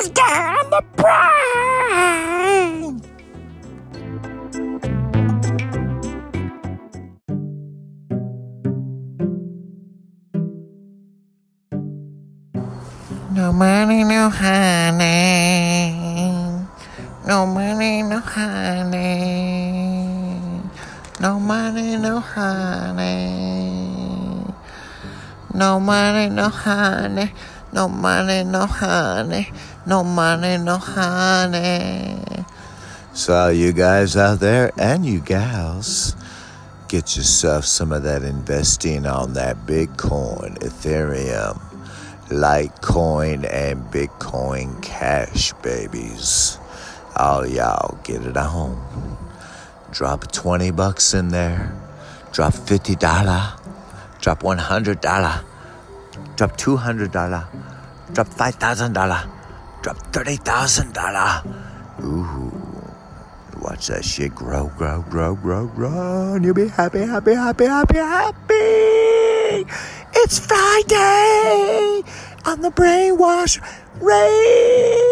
is down the brain. No money, no honey. No money, no honey. No money, no honey. No money, no honey. No money, no honey. No money, no honey. So, you guys out there and you gals, get yourself some of that investing on that Bitcoin, Ethereum, Litecoin, and Bitcoin Cash, babies. All y'all get it on. Drop 20 bucks in there. Drop $50. Drop $100. Drop $200. Drop $5,000. Drop $30,000. Ooh. Watch that shit grow, grow, grow, grow, grow. And you'll be happy, happy, happy, happy, happy. It's Friday on the Brainwash Ray.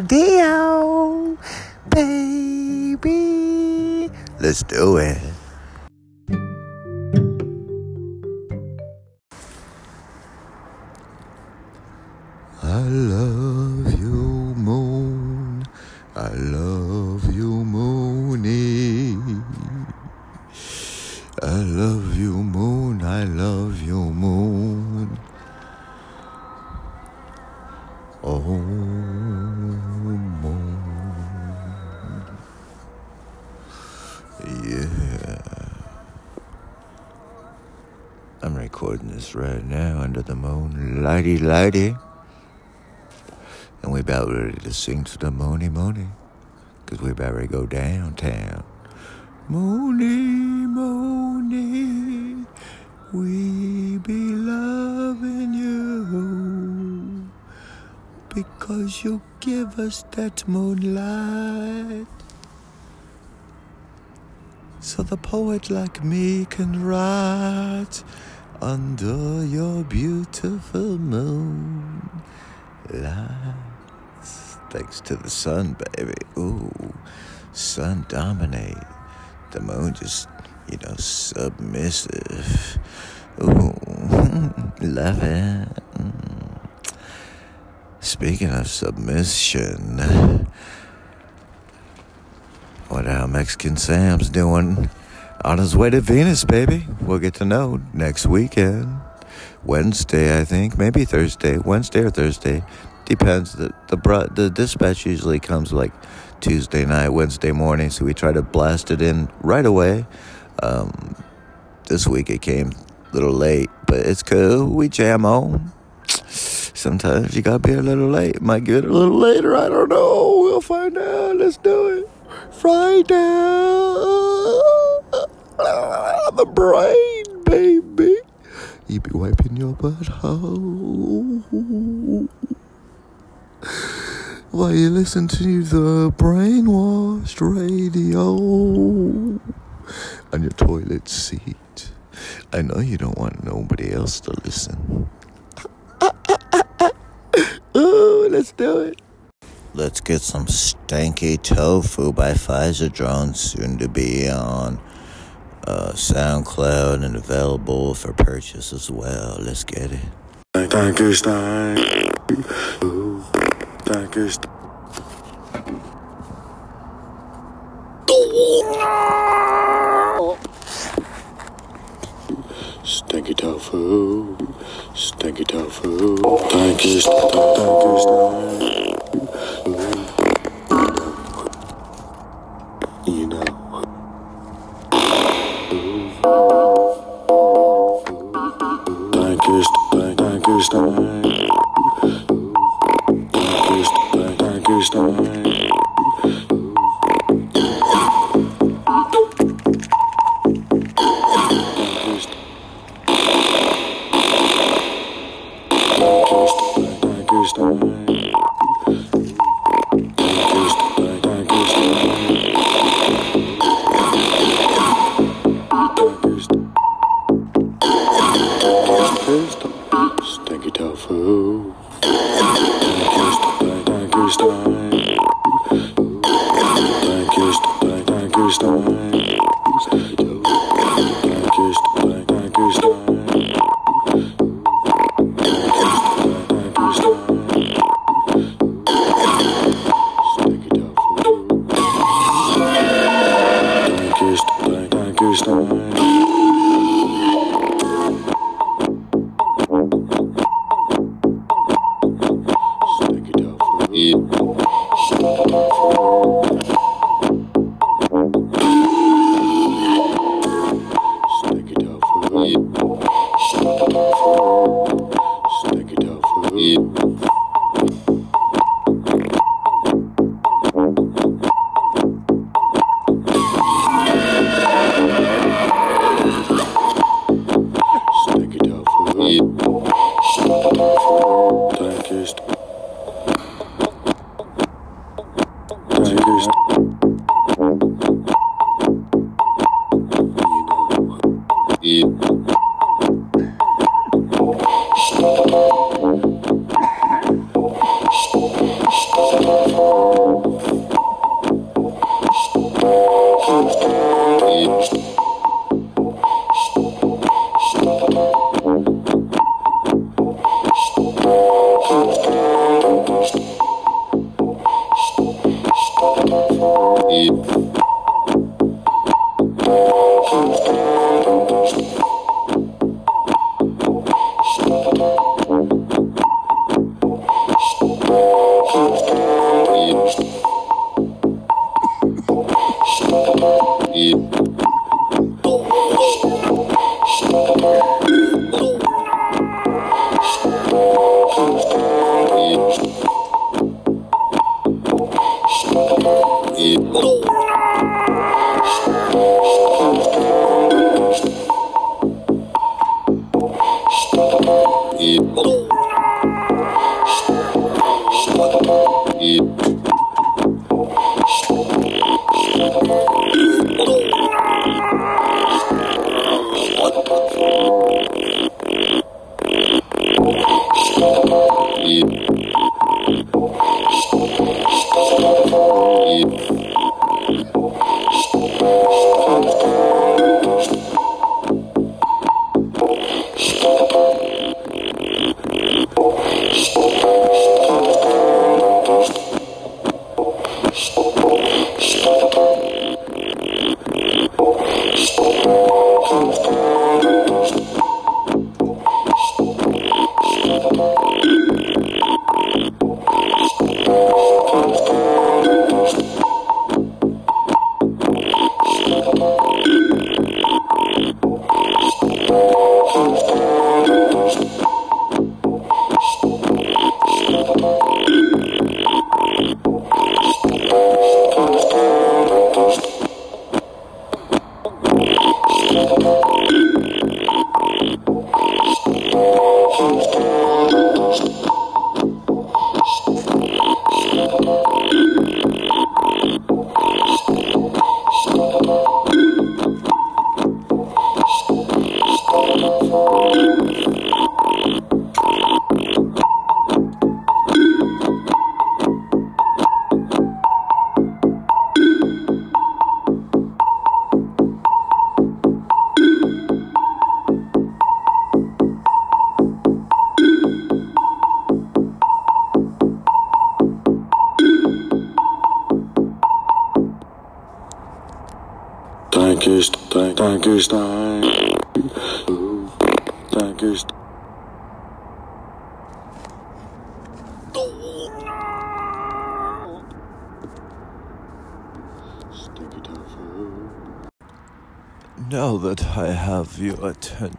Radio. Baby. Let's do it. Lighty, lighty. And we about ready to sing to the Moony Moony. Cause we about ready to go downtown. Moony, Moony, we be loving you. Because you give us that moonlight. So the poet like me can write under your beautiful moon lights. Thanks to the sun, baby. Ooh, sun dominate. The moon just, you know, submissive. Ooh, love it. Speaking of submission, wonder how Mexican Sam's doing on his way to Venus, baby. We'll get to know next weekend. Wednesday, I think, maybe Thursday, Wednesday or Thursday, depends. The the the dispatch usually comes like Tuesday night, Wednesday morning, so we try to blast it in right away. Um, this week it came a little late, but it's cool. We jam on. Sometimes you gotta be a little late. Might get a little later. I don't know. We'll find out. Let's do it. Friday. Ah, the brain, baby. You be wiping your butthole while you listen to the brainwashed radio on your toilet seat. I know you don't want nobody else to listen. Ooh, let's do it. Let's get some stanky tofu by Pfizer Drone, soon to be on uh, SoundCloud and available for purchase as well. Let's get it. Dankeschön. Ooh, Dankeschön. Stinky tofu, stinky tofu. Dankeschön, Dankeschön. You Tankist.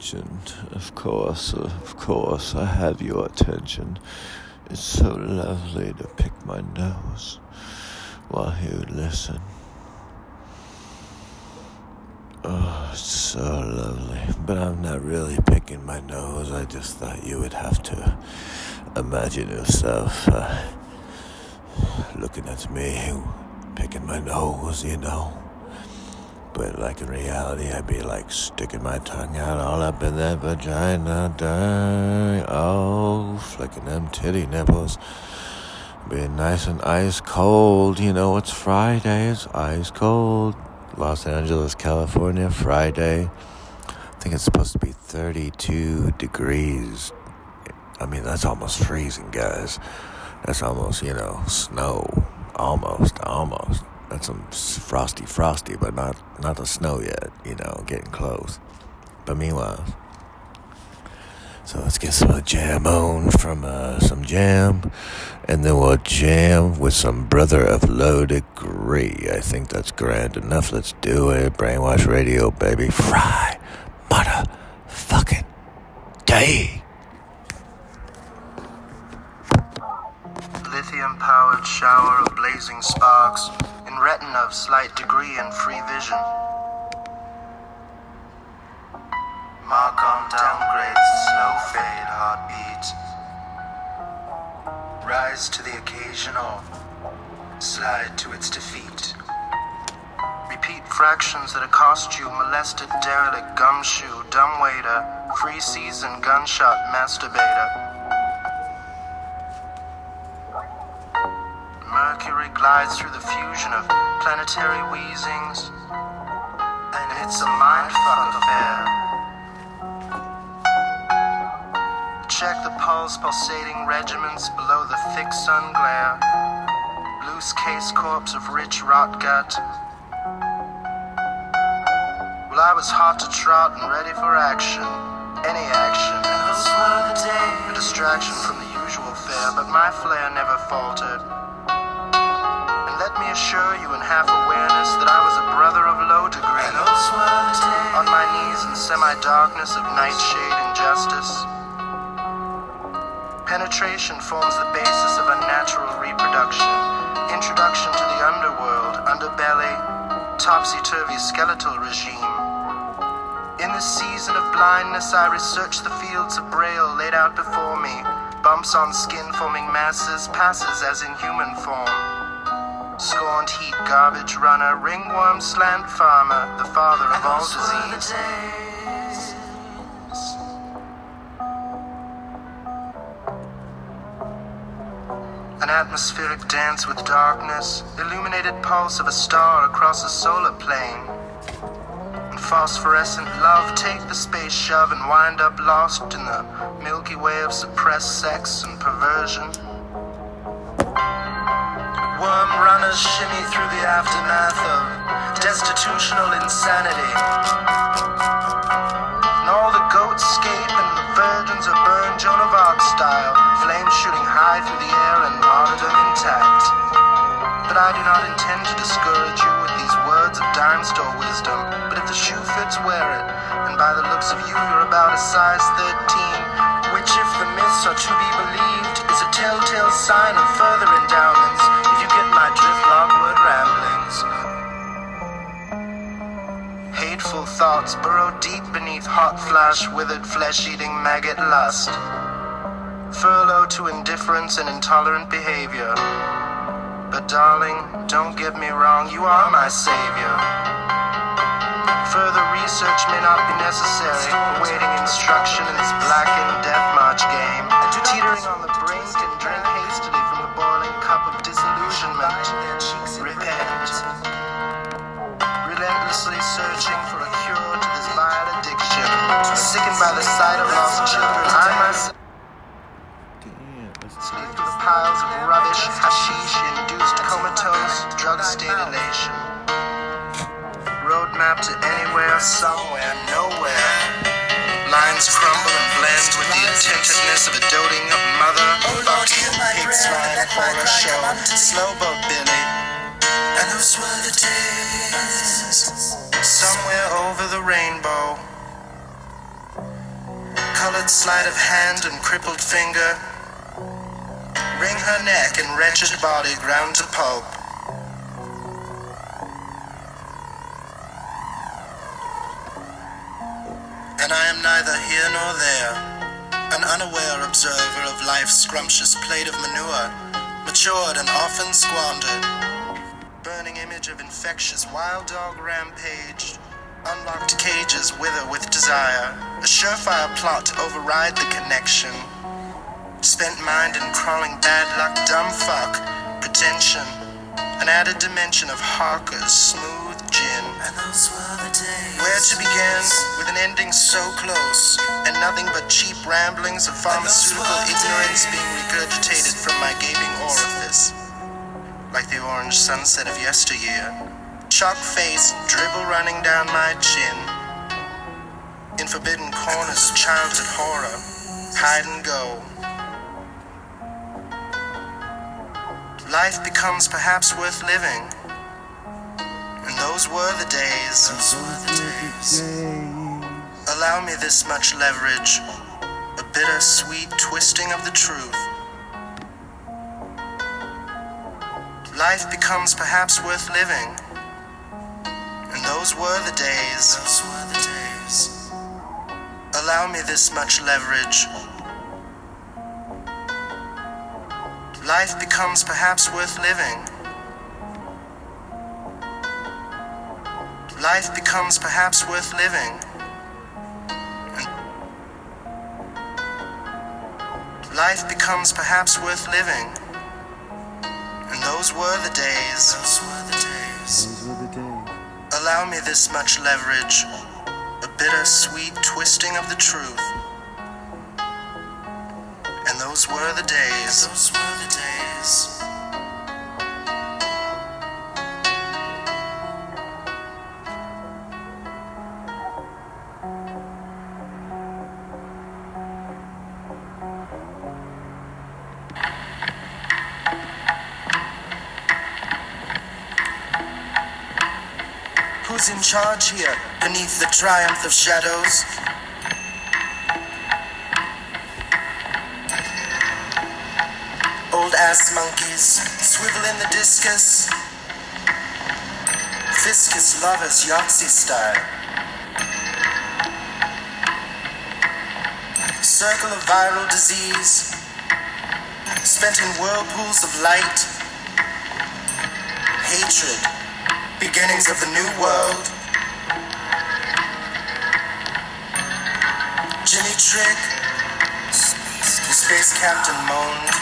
Attention, of course, of course, I have your attention. It's so lovely to pick my nose while you listen. Oh, it's so lovely. But I'm not really picking my nose. I just thought you would have to imagine yourself uh, looking at me, picking my nose, you know. Like in reality, I'd be like sticking my tongue out all up in that vagina, dang. Oh, flicking them titty nipples. Being nice and ice cold. You know, it's Friday, it's ice cold. Los Angeles, California, Friday. I think it's supposed to be 32 degrees. I mean, that's almost freezing, guys. That's almost, you know, snow. Almost, almost. That's some frosty, frosty, but not not the snow yet. You know, getting close. But meanwhile, so let's get some jam on from uh, some jam, and then we'll jam with some brother of low degree. I think that's grand enough. Let's do it. Brainwash Radio, baby. Fry, motherfucking day. lithium powered shower of blazing sparks retina of slight degree and free vision. Mark on downgrades, slow fade heartbeat. Rise to the occasion or slide to its defeat. Repeat fractions that accost you, molested derelict gumshoe, dumbwaiter, free season gunshot masturbator. Mercury glides through the fusion of planetary wheezings, and it's a mindfuck affair. Check the pulse pulsating regiments below the thick sun glare. Loose case corpse of rich rot gut. Well, I was hot to trot and ready for action. Any action. Those were the days. A distraction from the usual fare, but my flair never faltered. And let me assure you in half awareness that I was a brother of low degree. On my knees in semi-darkness of nightshade injustice. Penetration forms the basis of unnatural reproduction. Introduction to the underworld, underbelly, topsy-turvy skeletal regime. In the season of blindness, I research the fields of braille laid out before me. Bumps on skin forming masses, passes as in human form. Scorned heat garbage runner, ringworm slant farmer, the father of all disease. An atmospheric dance with darkness, illuminated pulse of a star across a solar plane. And phosphorescent love take the space shove and wind up lost in the Milky Way of suppressed sex and perversion. Worm runners shimmy through the aftermath of destitutional insanity. And all the goats scape and the virgins are burned Joan of Arc style, flames shooting high through the air and martyrdom intact. But I do not intend to discourage you with these words of dime store wisdom. But if the shoe fits, wear it. And by the looks of you, you're about a size 13, which, if the myths are to be believed, is a telltale sign of further endowments. Deep beneath hot flash, withered flesh eating maggot lust. Furlough to indifference and intolerant behavior. But darling, don't get me wrong, you are my savior. Further research may not be necessary, awaiting instruction in this blackened death march game. Attentiveness of a doting mother. Fucking pig slime horror show. Slow boat Billy. And those were the days. Somewhere over the rainbow. Colored sleight of hand and crippled finger. Wring her neck and wretched body ground to pulp. And I am neither here nor there, an unaware observer of life's scrumptious plate of manure, matured and often squandered. Burning image of infectious wild dog rampage, unlocked cages wither with desire, a surefire plot to override the connection. Spent mind in crawling bad luck, dumb fuck, pretension, an added dimension of Harker's smooth gin. Where to begin with an ending so close, and nothing but cheap ramblings of pharmaceutical ignorance being regurgitated from my gaping orifice, like the orange sunset of yesteryear. Chalk face dribble running down my chin. In forbidden corners of childhood horror, hide and go. Life becomes perhaps worth living. And those were the days. Those were the days. Allow me this much leverage, a bitter sweet twisting of the truth. Life becomes perhaps worth living. And those were the days. Those were the days. Allow me this much leverage. Life becomes perhaps worth living. Life becomes perhaps worth living. And life becomes perhaps worth living. And those were the days. Those were the days. Those were the days. Allow me this much leverage, a bitter sweet twisting of the truth. And those were the days. Those were the days. Who's in charge here beneath the triumph of shadows? Old ass monkeys swivel in the discus. Fiscus lovers Yahtzee style. Circle of viral disease. Spent in whirlpools of light. Hatred beginnings of the new world. Jimmy Trick, the space captain moaned.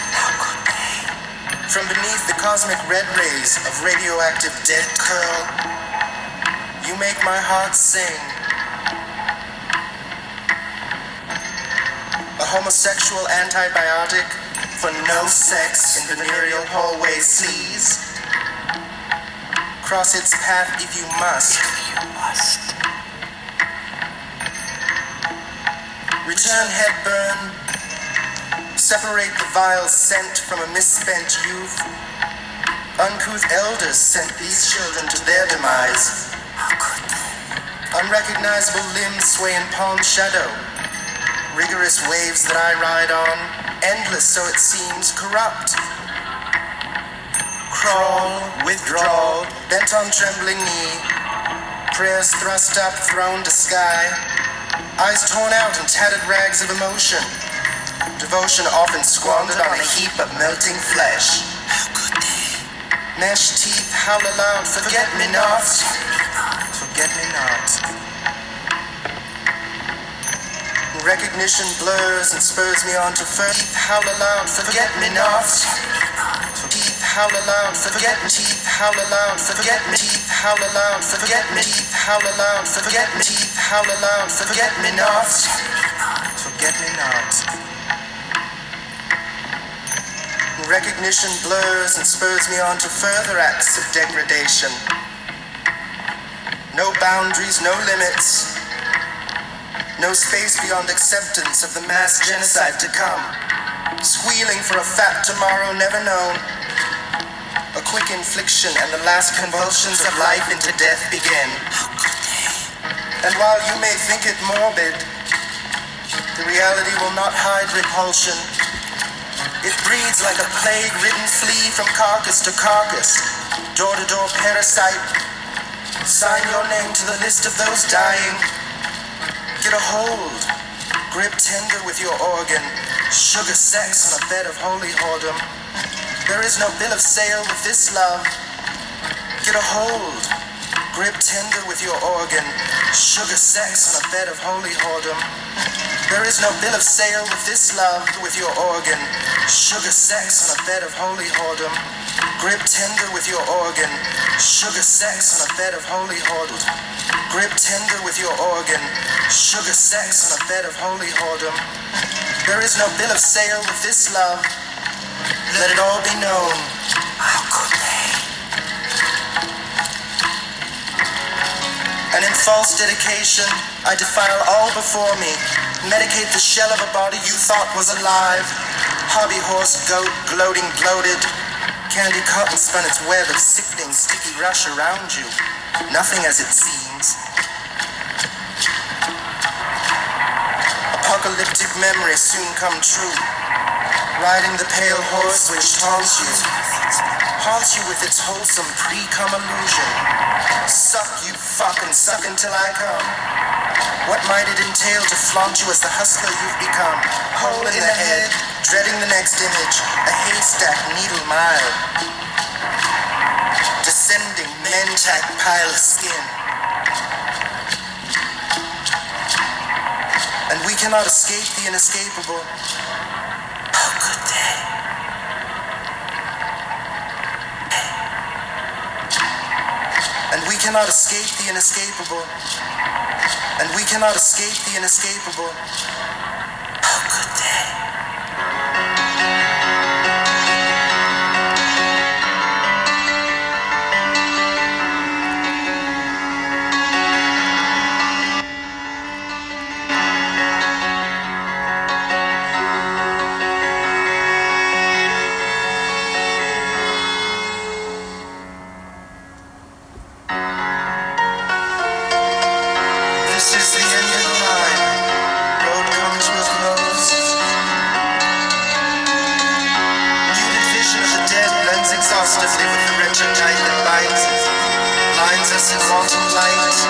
From beneath the cosmic red rays of radioactive dead curl, you make my heart sing. A homosexual antibiotic for no sex in venereal hallway sleaze cross its path if you must. you must. Return headburn. Separate the vile scent from a misspent youth. Uncouth elders sent these children to their demise. Unrecognizable limbs sway in palm shadow. Rigorous waves that I ride on, endless so it seems, corrupt crawl, withdrawal, bent on trembling knee, prayers thrust up, thrown to sky, eyes torn out in tattered rags of emotion, devotion often squandered on a heap of melting flesh. Mesh teeth howl aloud, forget me not, forget me not. Recognition blurs and spurs me on to further. Howl aloud, forget me not howl aloud, forget me, teeth, howl aloud, forget me, teeth, howl aloud, forget me, teeth, howl aloud, forget me, teeth, howl aloud, forget me not, forget me not. Recognition blurs and spurs me on to further acts of degradation. No boundaries, no limits. No space beyond acceptance of the mass genocide to come. Squealing for a fat tomorrow never known. A quick infliction and the last convulsions of life into death begin. And while you may think it morbid, the reality will not hide repulsion. It breeds like a plague ridden flea from carcass to carcass, door to door parasite. Sign your name to the list of those dying. Get a hold, grip tender with your organ, sugar sex on a bed of holy whoredom. There is no bill of sale with this love. Get a hold, Grip tender with your organ. Sugar sex on a bed of holy whoredom. There is no bill of sale with this love, with your organ. Sugar sex on a bed of holy whoredom. Grip tender with your organ. Sugar sex on a bed of holy whoredom. Grip tender with your organ. Sugar sex on a bed of holy whoredom. There is no bill of sale with this love. Let it all be known. How could they? And in false dedication, I defile all before me. Medicate the shell of a body you thought was alive. Hobby horse, goat, gloating, bloated. Candy cotton spun its web of sickening, sticky rush around you. Nothing as it seems. Apocalyptic memory soon come true. Riding the pale horse which taunts you. Haunts you with its wholesome pre-cum illusion. Suck you fuck and suck until I come. What might it entail to flaunt you as the hustler you've become? Hole in the head, dreading the next image, a haystack needle mile. Descending mentak pile of skin. And we cannot escape the inescapable. And we cannot escape the inescapable. And we cannot escape the inescapable. Blinds us light.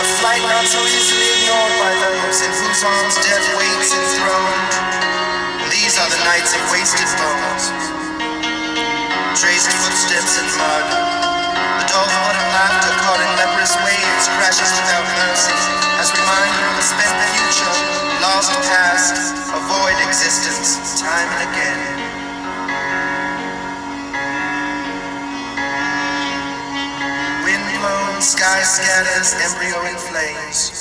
A flight not so easily ignored by those in whose arms death waits enthroned. These are the nights of wasted bones, traced footsteps in mud. The dull thud of laughter caught in leprous waves crashes without mercy, as reminder of a spent future, lost past, a void existence, time and again. Sky scatters, embryo in flames.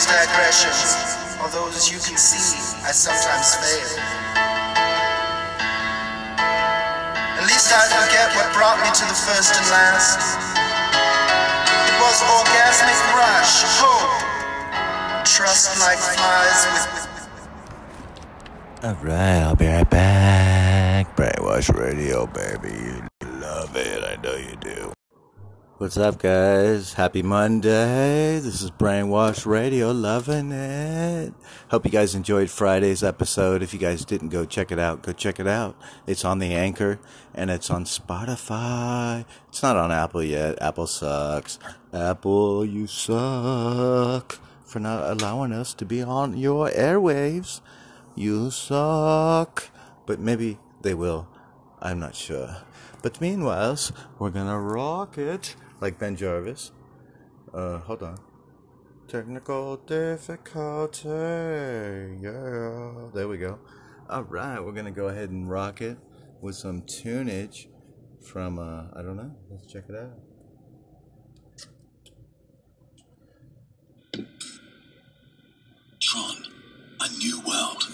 Those digressions. Although, as you can see, I sometimes fail. At least I forget what brought me to the first and last. It was orgasmic rush, hope, trust like flies with Alright, I'll be right back. Brainwash Radio, baby. You love it. I know you do. What's up, guys? Happy Monday. This is Brainwash Radio, loving it. Hope you guys enjoyed Friday's episode. If you guys didn't go check it out, go check it out. It's on the Anchor and it's on Spotify. It's not on Apple yet. Apple sucks. Apple, you suck for not allowing us to be on your airwaves. You suck. But maybe they will. I'm not sure. But meanwhile, we're gonna rock it like Ben Jarvis. Uh, hold on. Technical difficulty. Yeah, there we go. All right, we're gonna go ahead and rock it with some tunage from uh, I don't know. Let's check it out. Tron, a new world.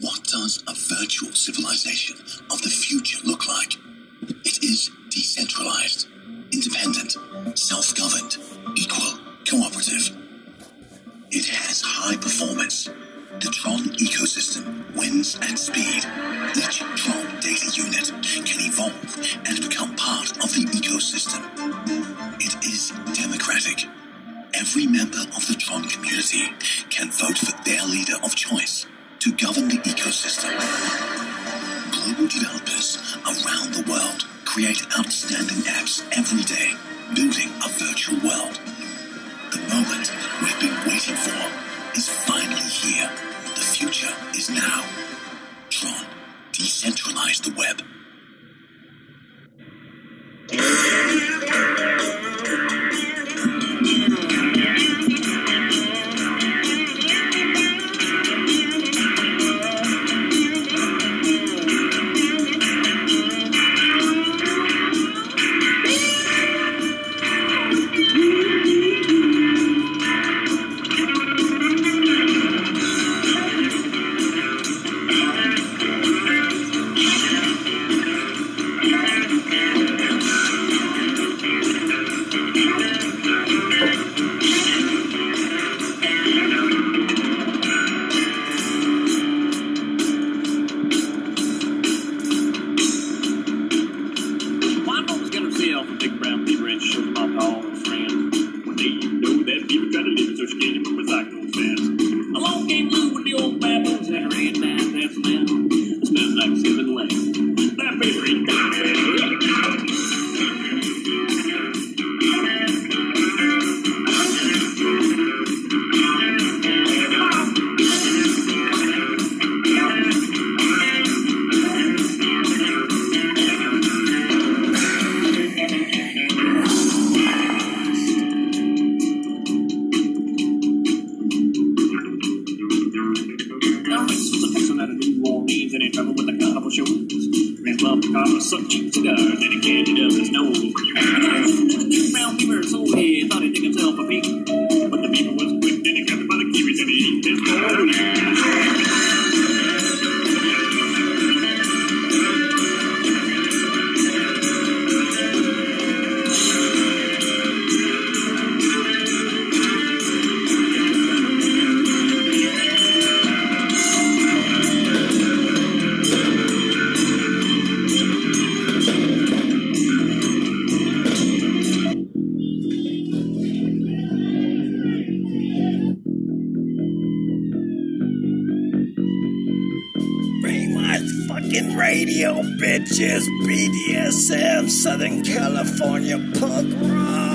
What does a virtual civilization of the future look like? It is decentralized, independent, self governed, equal, cooperative. It has high performance. The Tron ecosystem wins at speed. Each Tron data unit can evolve and become part of the ecosystem. It is democratic. Every member of the Tron community can vote for their leader of choice to govern the ecosystem. Global developers around the world create outstanding apps every day, building a virtual world. The moment we've been waiting for is finally here. The future is now. Tron, decentralize the web. Fucking radio, bitches. BDSM, Southern California punk rock.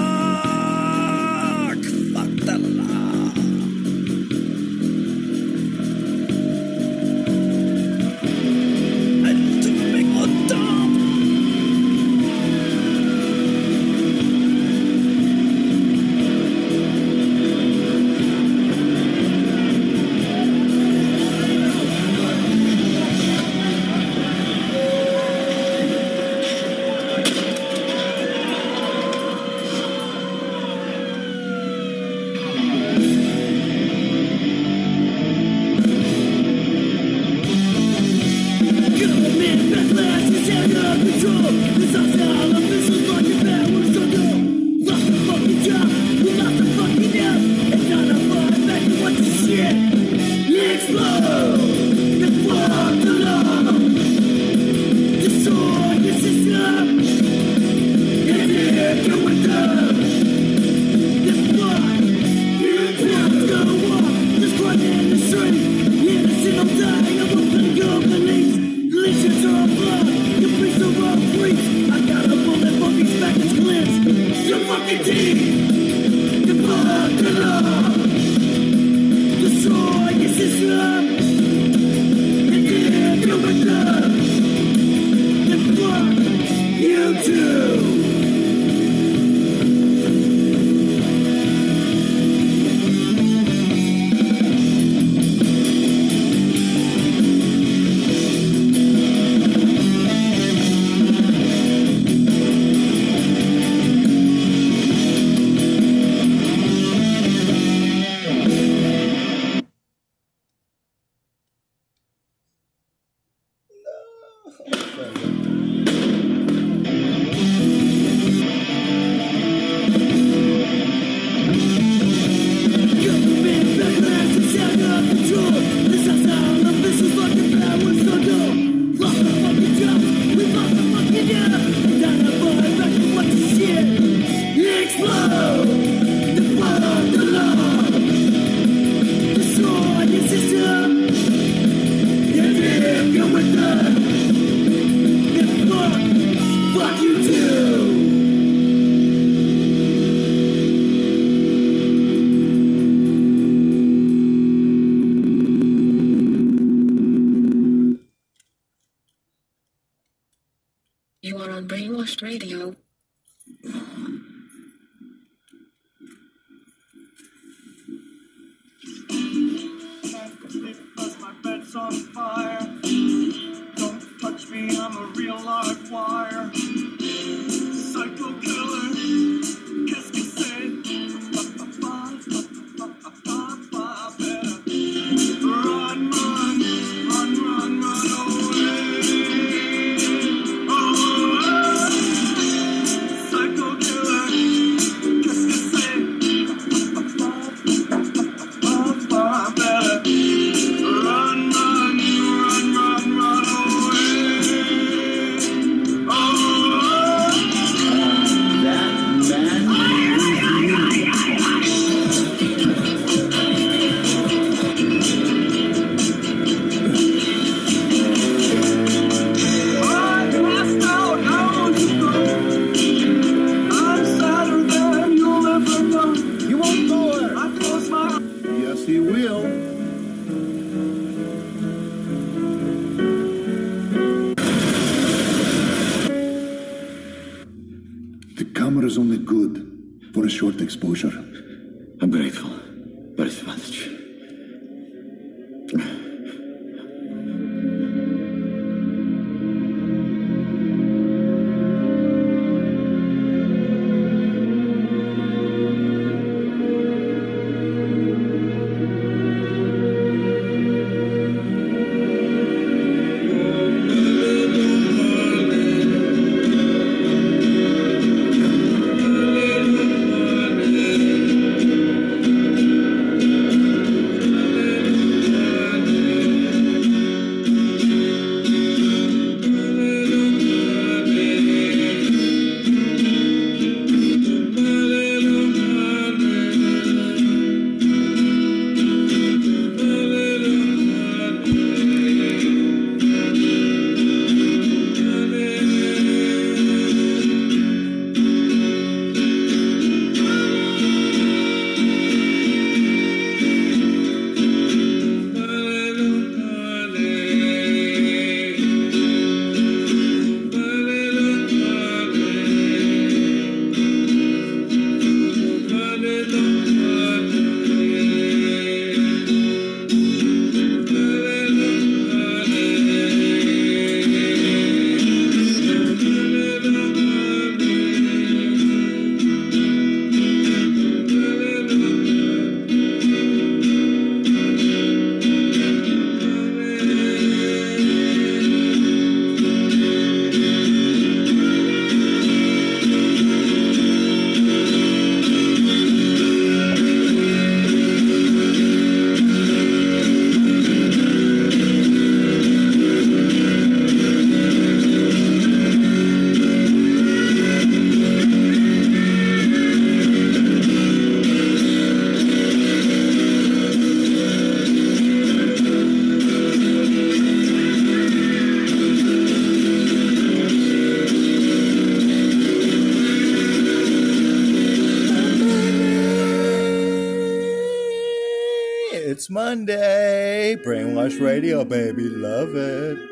It's Monday. Brainwash Radio, baby. Love it.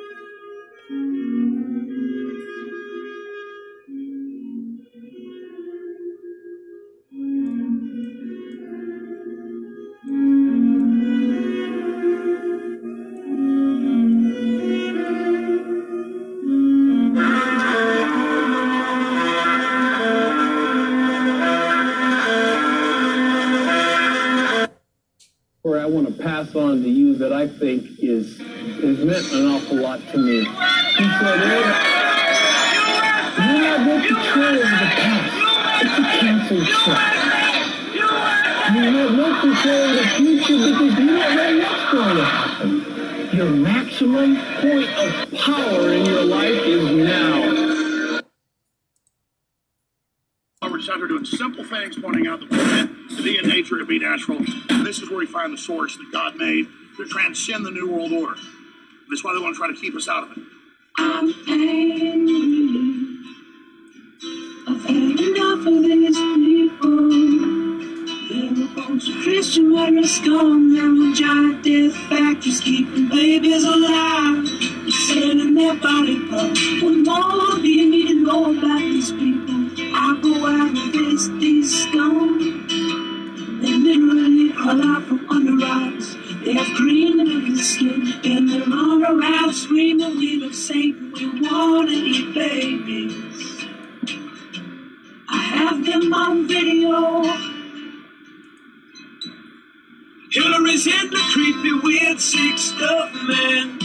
Control the future because you going to happen. Your maximum point of power in your life is now. Robert Sutter doing simple things, pointing out the planet, be in nature, to be natural. This is where we find the source that God made to transcend the New World Order. That's why they want to try to keep us out of it. I'm angry. These people. They're of Christian murderers, scum, and giant death factories keeping babies alive. They're selling their body parts. What more do you need to know about these people? I go out and face these scum. They literally crawl out from under rocks. They have green the skin, and they run around screaming, "We love Satan, we wanna eat babies." I have them on video. Hillary's in the creepy, weird, sick stuff, man.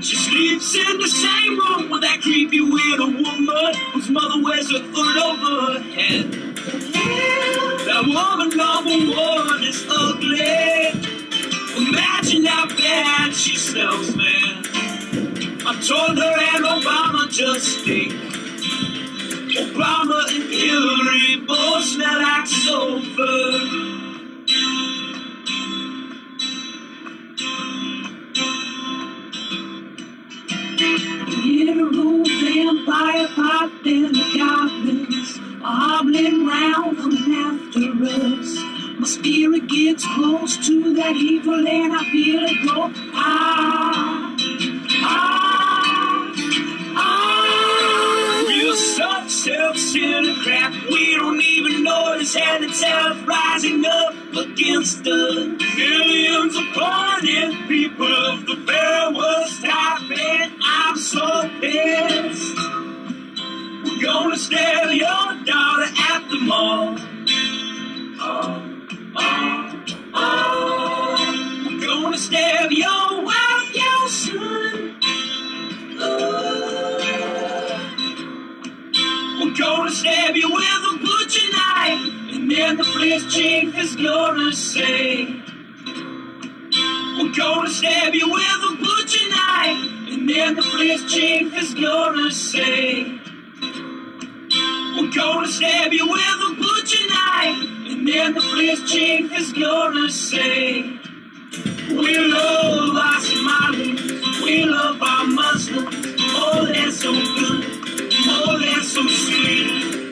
She sleeps in the same room with that creepy, weird woman whose mother wears a hood over her head. That woman number one is ugly. Imagine how bad she smells, man. I told her and Obama just stink. Obama and Hillary both smell like sulfur. Little vampire pop and the goblins hobbling round coming after us. My spirit gets close to that evil and I feel it go ah ah ah. Such self-centered crap we don't even notice and it's self rising up against us. Millions upon it, people of the very worst type, and I'm so pissed. We're gonna steal your daughter at the mall. Oh, oh, oh. We're gonna steal your wife, your son. Gonna stab you with a butcher knife, and then the police chief is gonna say. We're gonna stab you with a butcher knife, and then the police chief is gonna say. We're gonna stab you with a butcher knife, and then the police chief is gonna say. We love our Somalis, we love our Muslims, oh they're so good, they're so sweet.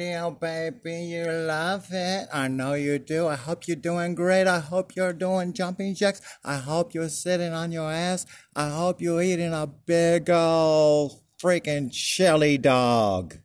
Radio, baby. You love it. I know you do. I hope you're doing great. I hope you're doing jumping jacks. I hope you're sitting on your ass. I hope you're eating a big old freaking chili dog.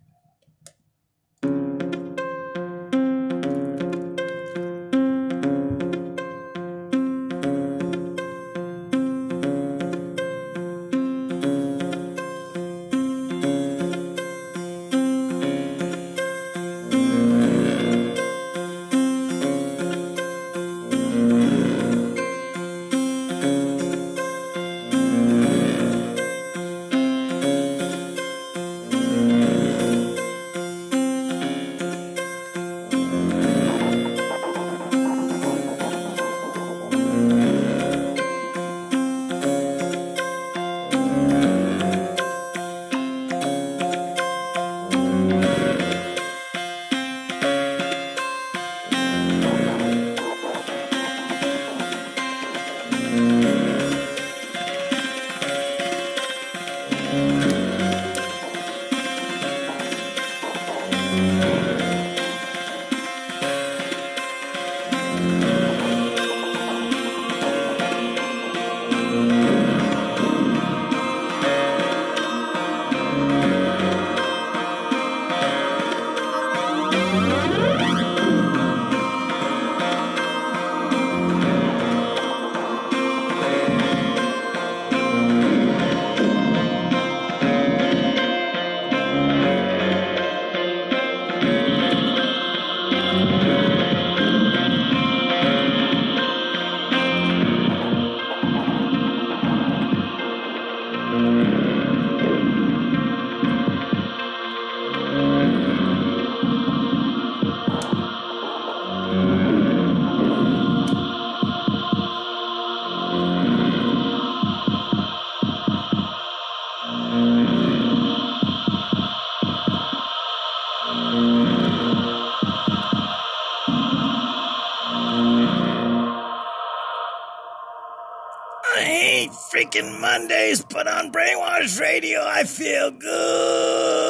Mondays, but on Brainwash Radio, I feel good.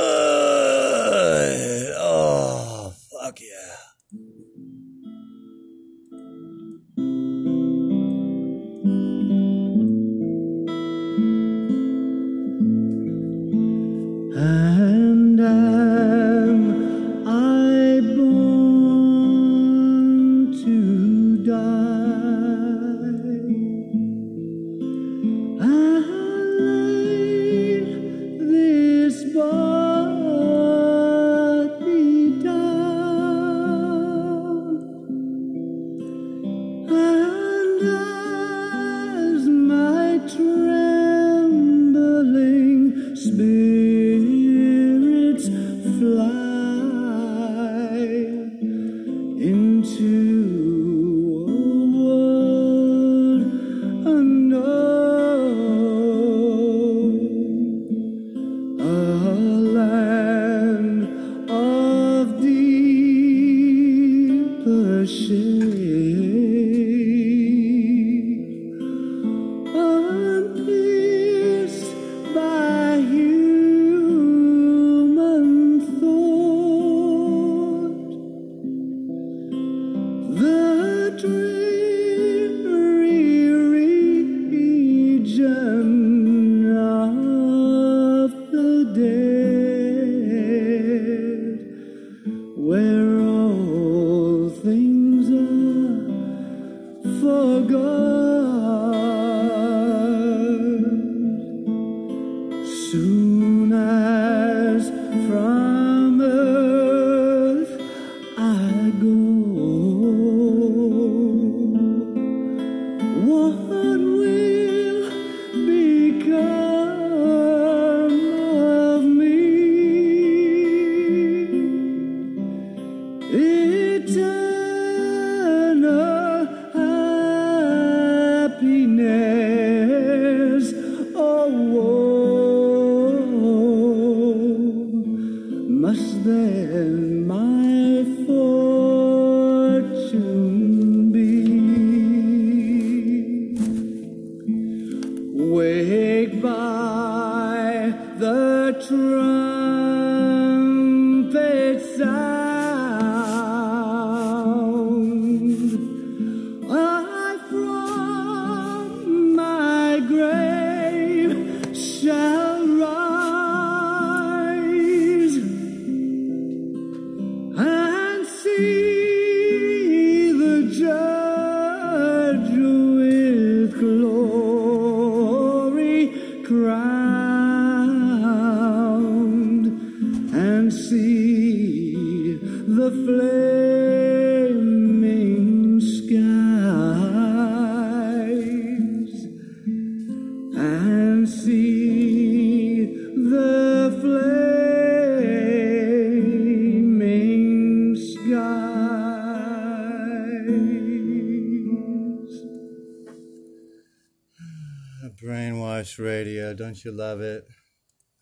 Don't you love it?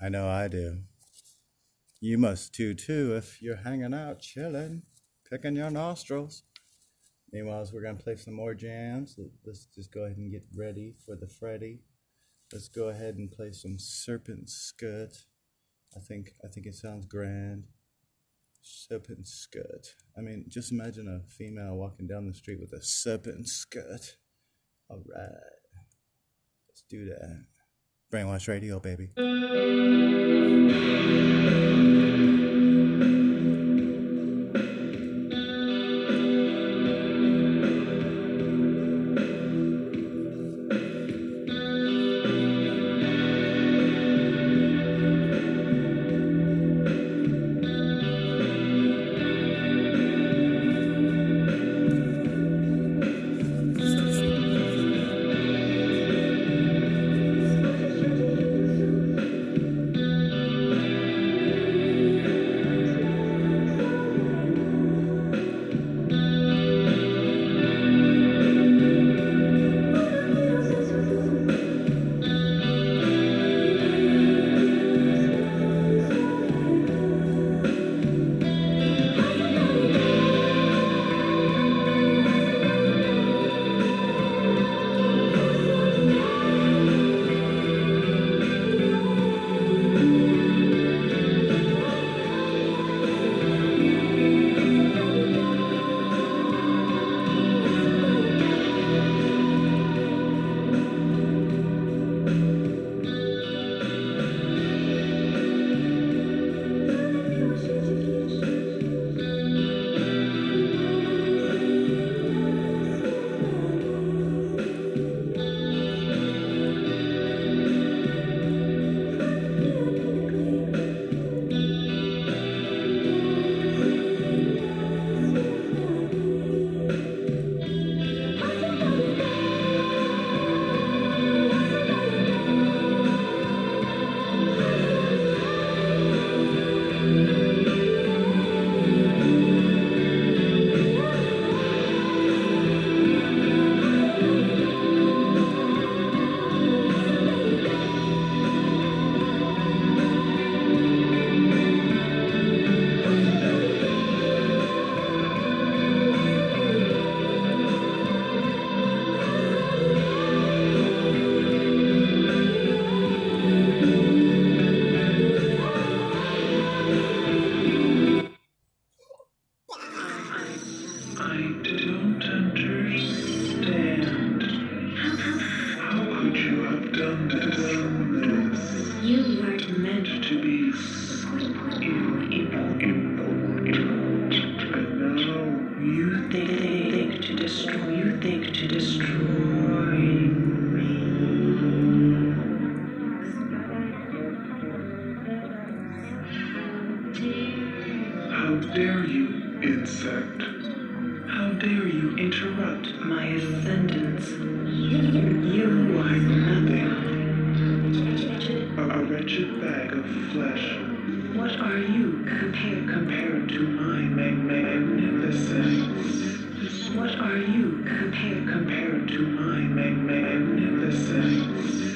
I know I do. You must too, too, if you're hanging out, chilling, picking your nostrils. Meanwhile, we're gonna play some more jams. Let's just go ahead and get ready for the Freddy. Let's go ahead and play some Serpent Scud. I think I think it sounds grand. Serpent skirt. I mean, just imagine a female walking down the street with a serpent skirt. All right, let's do that. Brainwash Radio, baby. dare you, insect? How dare you interrupt my ascendance? You are nothing. A, a wretched bag of flesh. What are you compared compared to my mag- magnificence? What are you compared compared to my mag- magnificence?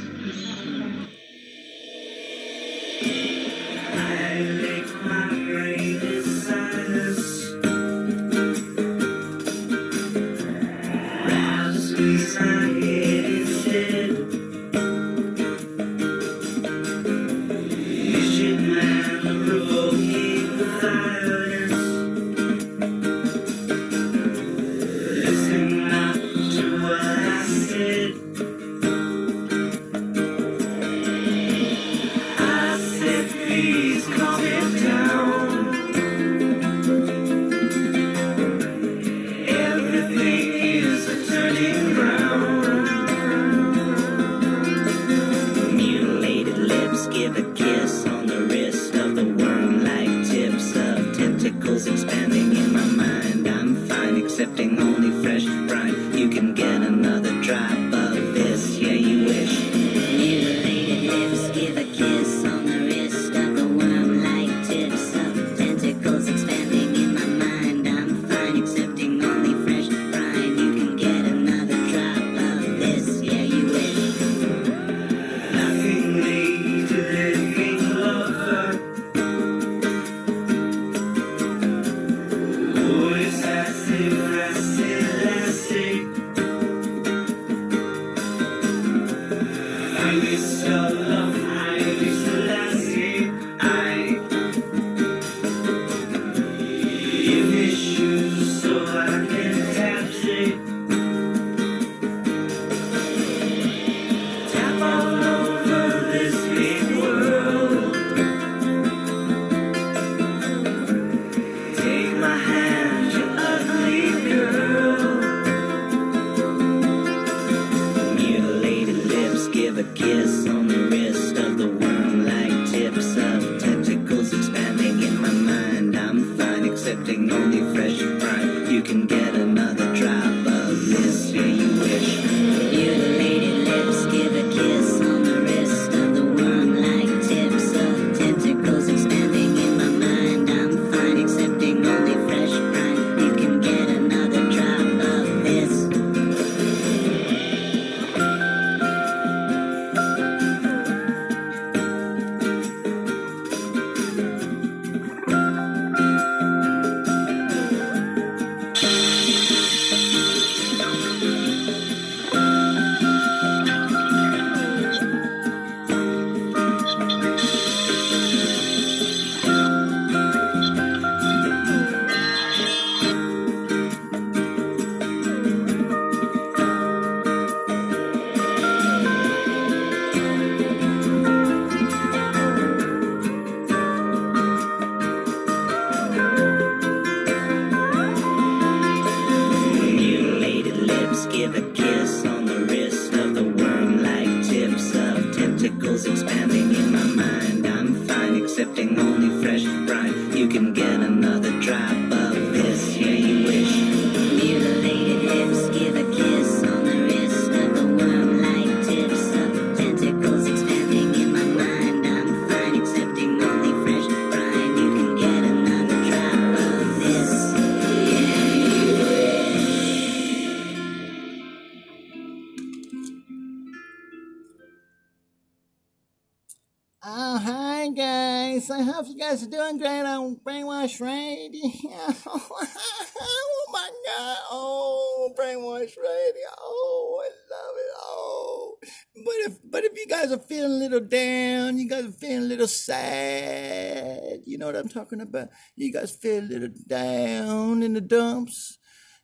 little down. You guys feel a little sad. You know what I'm talking about? You guys feel a little down in the dumps.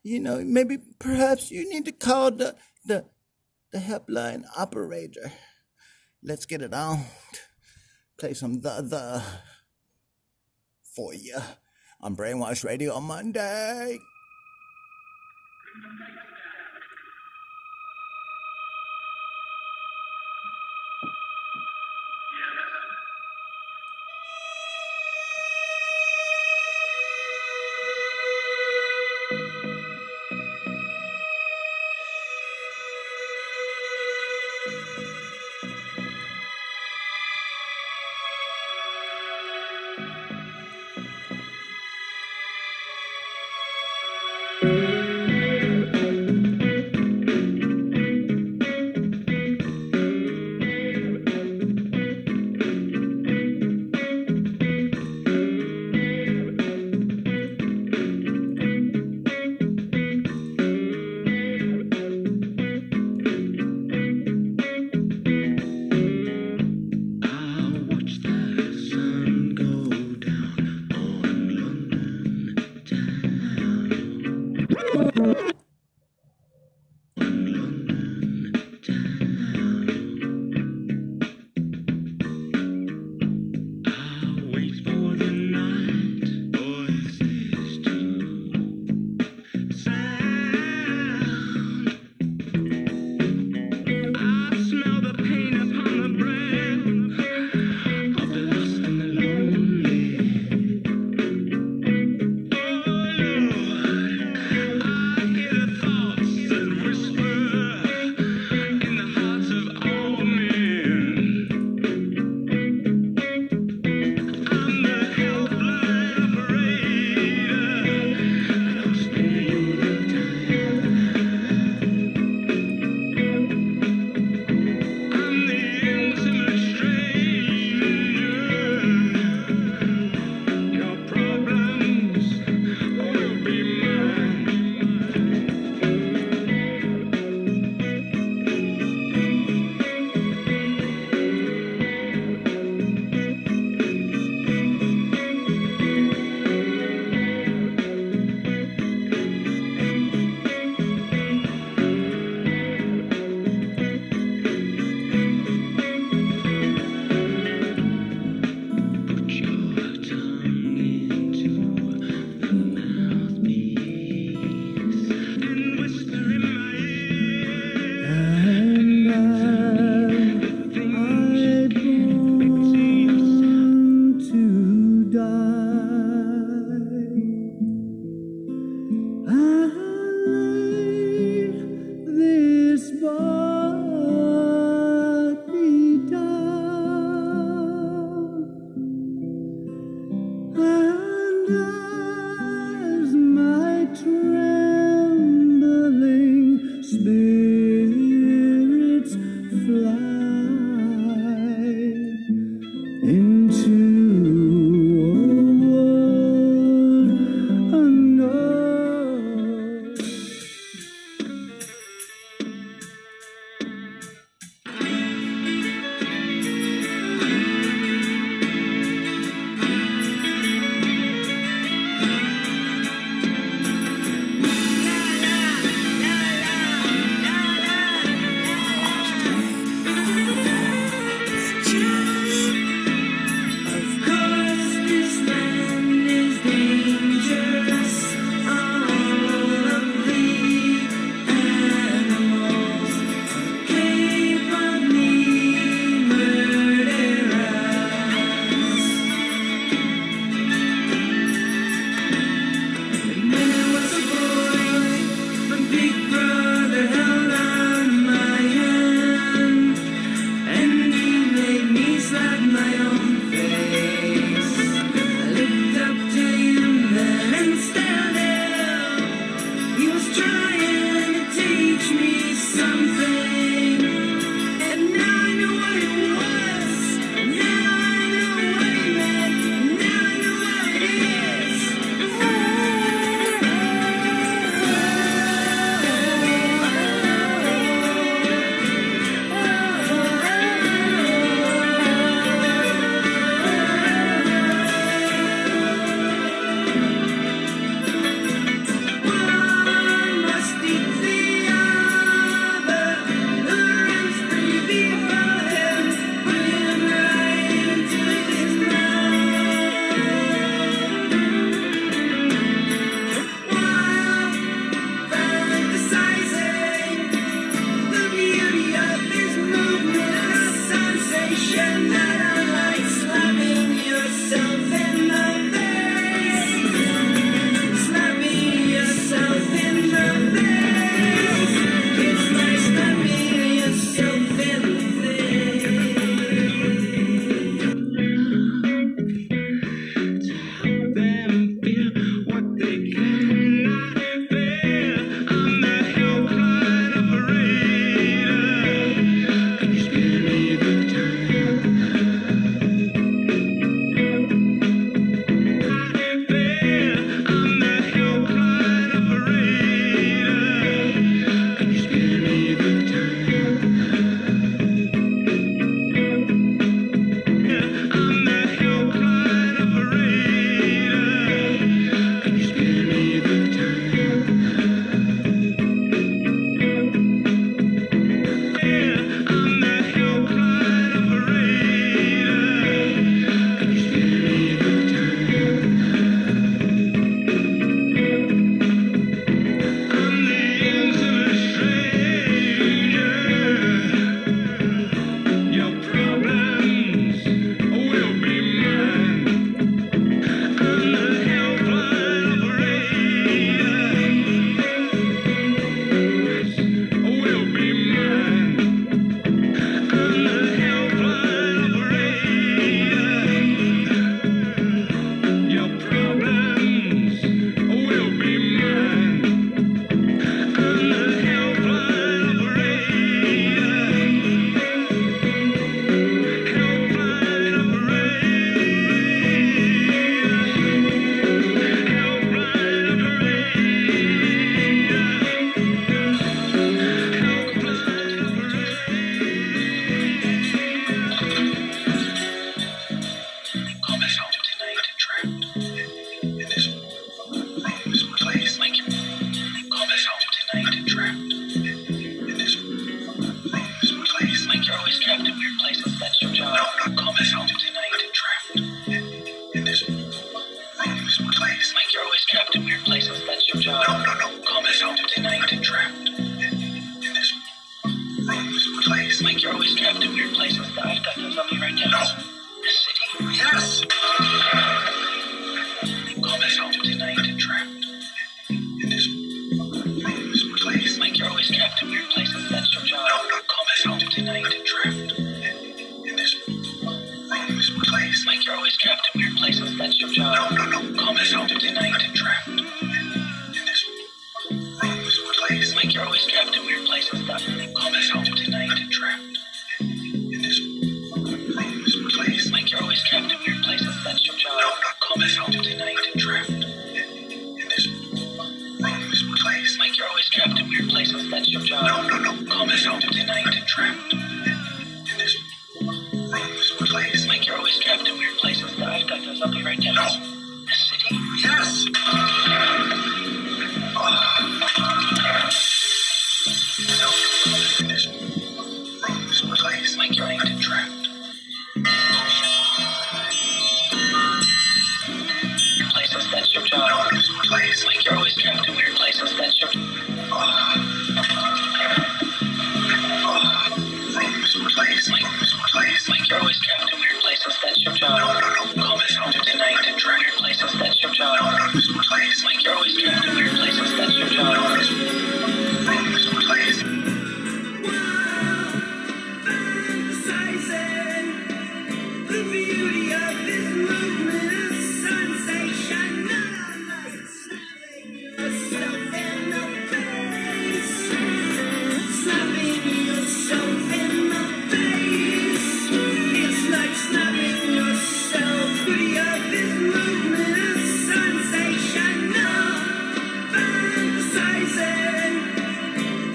You know, maybe perhaps you need to call the the the helpline operator. Let's get it on. Play some the the for you on Brainwash Radio on Monday.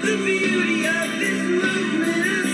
The beauty of this movement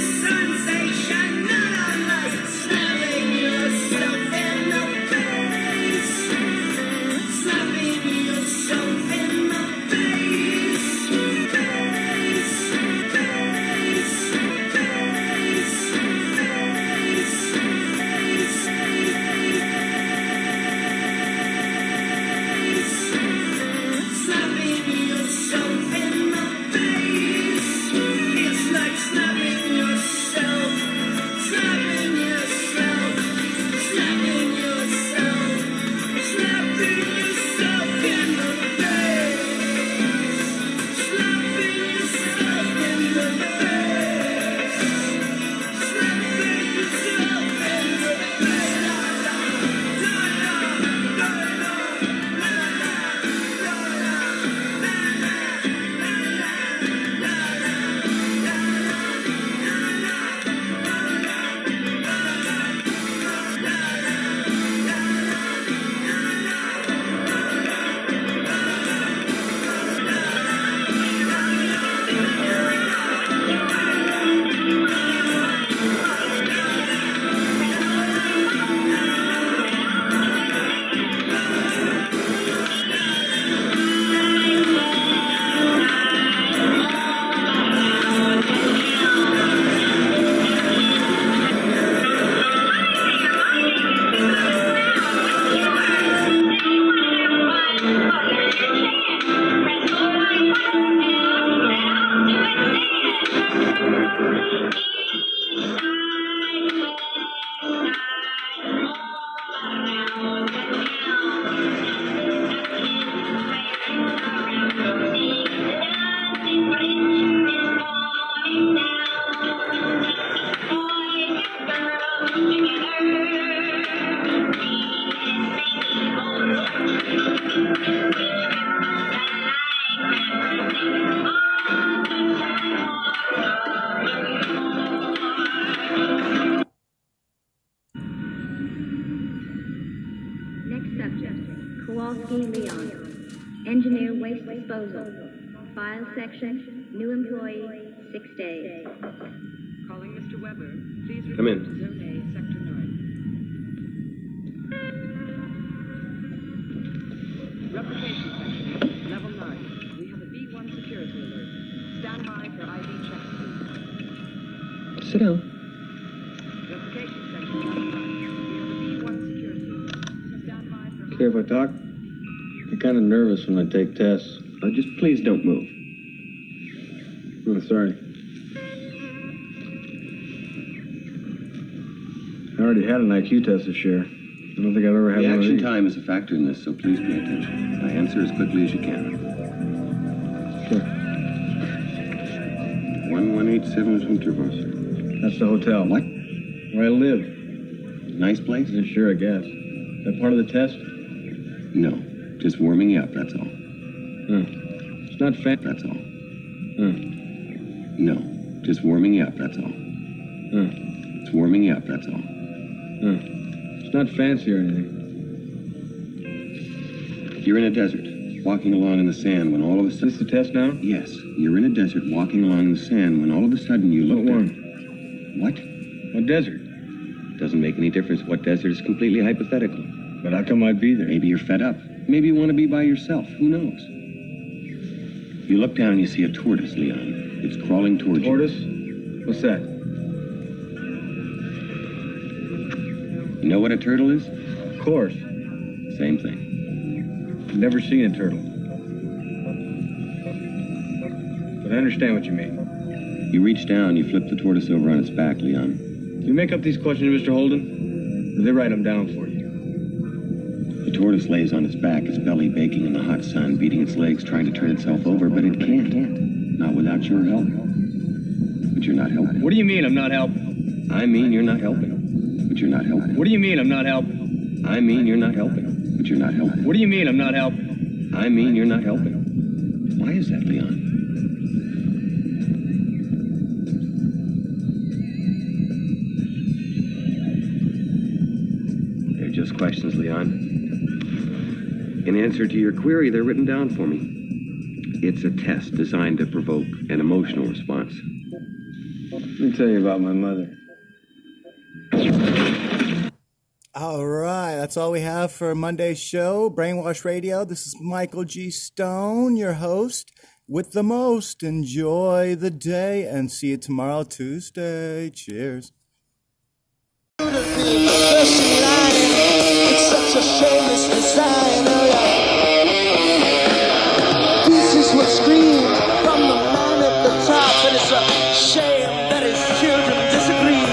take tests. Just please don't move. Oh, sorry. I already had an IQ test this year. I don't think I've ever had one of Reaction time is a factor in this, so please pay attention. Now answer as quickly as you can. Sure. 1187 Hunterwasser. That's the hotel. What? Where I live. Nice place? Yeah, sure, I guess. That part of the test? No. Just warming you up, that's all. Huh. It's not fan. That's all. Huh. No. Just warming you up, that's all. Huh. It's warming you up, that's all. It's not fancy or anything. You're in a desert, walking along in the sand when all of a sudden. Is this the test now? Yes. You're in a desert, walking along in the sand when all of a sudden you look What? What? What desert? Doesn't make any difference what desert is completely hypothetical. But how come I'd be there? Maybe you're fed up. Maybe you want to be by yourself. Who knows? You look down and you see a tortoise, Leon. It's crawling towards you. Tortoise? What's that? you. Know what a turtle is? Of course. Same thing. I've never seen a turtle. But I understand what you mean. You reach down, you flip the tortoise over on its back, Leon. You make up these questions, Mr. Holden? Or they write them down for you? Tortoise lays on its back, its belly baking in the hot sun, beating its legs, trying to turn itself over, but it can't. Not without your help. But you're not helping. What do you mean I'm not helping? I mean you're not helping. But you're not helping. What do you mean I'm not helping? I mean you're not helping. But you're not helping. What do you mean I'm not helping? I mean you're not helping. Why is that, Leon? They're just questions, Leon. In answer to your query, they're written down for me. It's a test designed to provoke an emotional response. Let me tell you about my mother. All right, that's all we have for Monday's show, Brainwash Radio. This is Michael G. Stone, your host, with the most. Enjoy the day and see you tomorrow, Tuesday. Cheers. Such a shameless design. Oh, yeah. Is what screams from the man at the top, and it's a shame that his children disagree.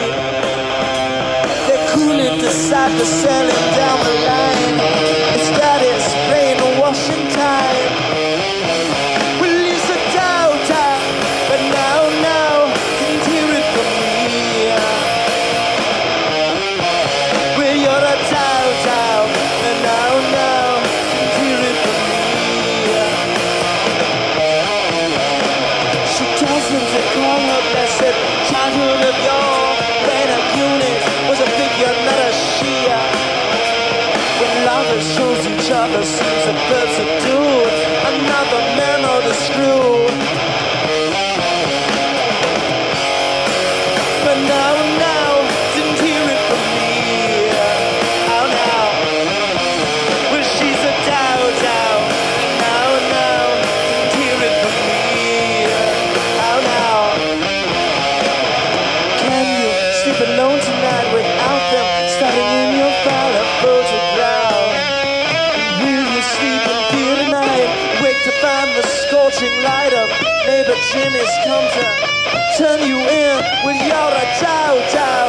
They couldn't decide to sell it down with your chow chow.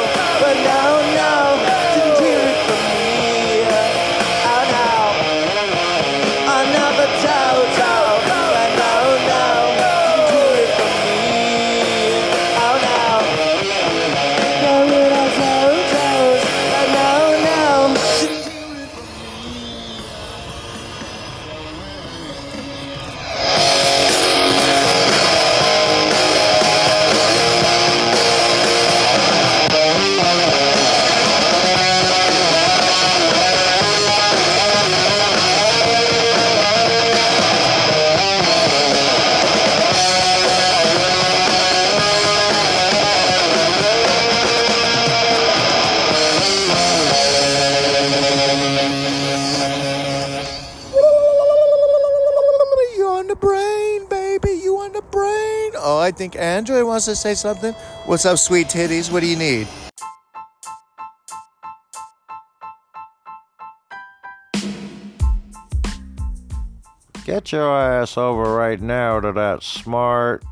Think Android wants to say something. What's up, sweet titties? What do you need? Get your ass over right now to that smart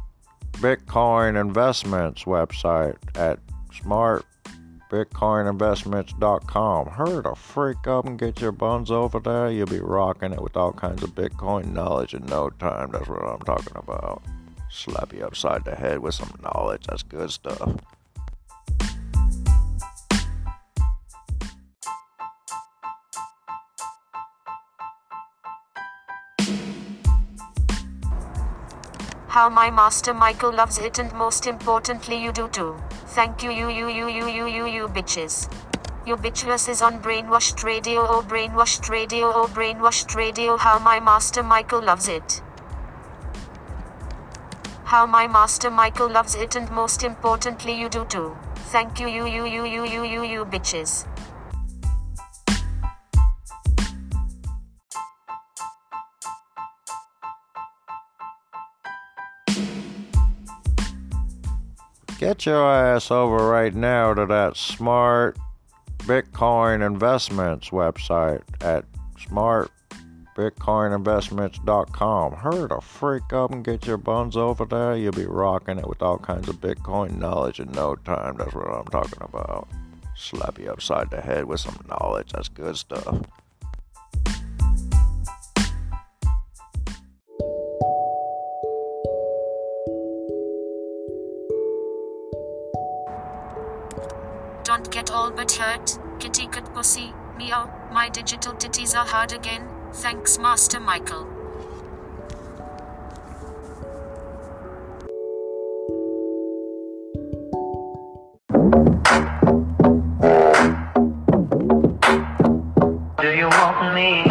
Bitcoin investments website at smartbitcoininvestments.com. Hurry the freak up and get your buns over there. You'll be rocking it with all kinds of Bitcoin knowledge in no time. That's what I'm talking about. Slap you upside the head with some knowledge. That's good stuff. How my master Michael loves it and most importantly you do too. Thank you you you you you you you you bitches. Your bitchless is on Brainwashed Radio or Brainwashed Radio or Brainwashed Radio how my master Michael loves it. How my master Michael loves it and most importantly you do too. Thank you you you you you you you you bitches. Get your ass over right now to that smart Bitcoin investments website at smartbitcoininvestments.com. Hurry the freak up and get your buns over there. You'll be rocking it with all kinds of Bitcoin knowledge in no time. That's what I'm talking about. Slap you upside the head with some knowledge. That's good stuff. Don't get all but hurt, kitty cat pussy, meow, my digital titties are hard again, thanks Master Michael. Do you want me?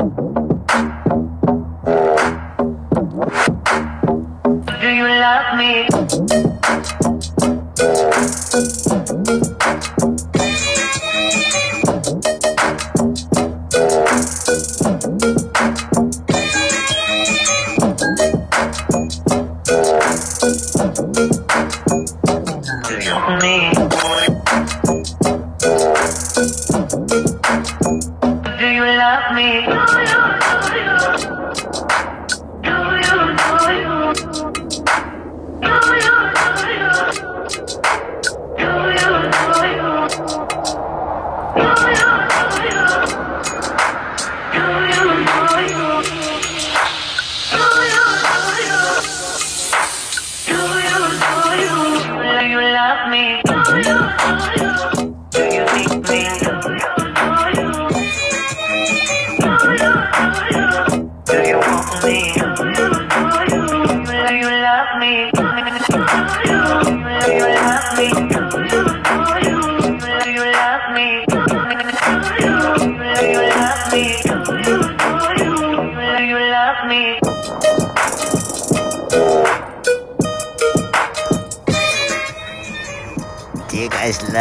Do you love me?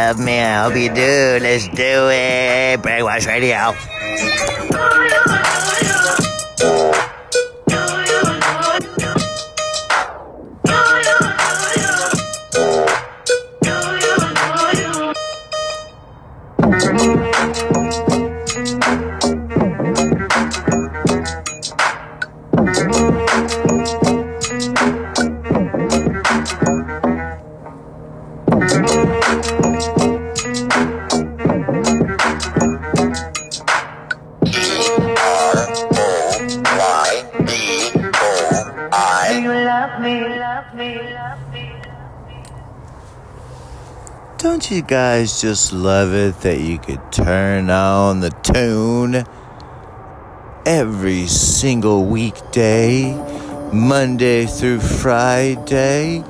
Love me? I hope you do. Let's do it. Brainwash Radio. Guys just love it that you could turn on the tune every single weekday, Monday through Friday,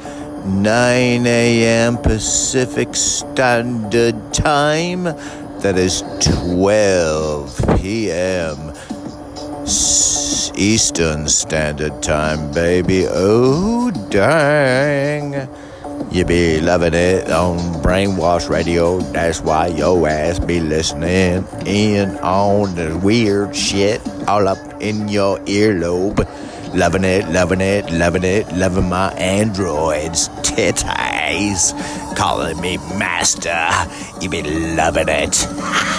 9 a.m. Pacific Standard Time? That is 12 p.m. Eastern Standard Time, baby. Oh, dang. You be loving it on Brainwash Radio. That's why your ass be listening in on the weird shit all up in your earlobe. Loving it, loving it, loving it, loving my androids, titties. Calling me master. You be loving it.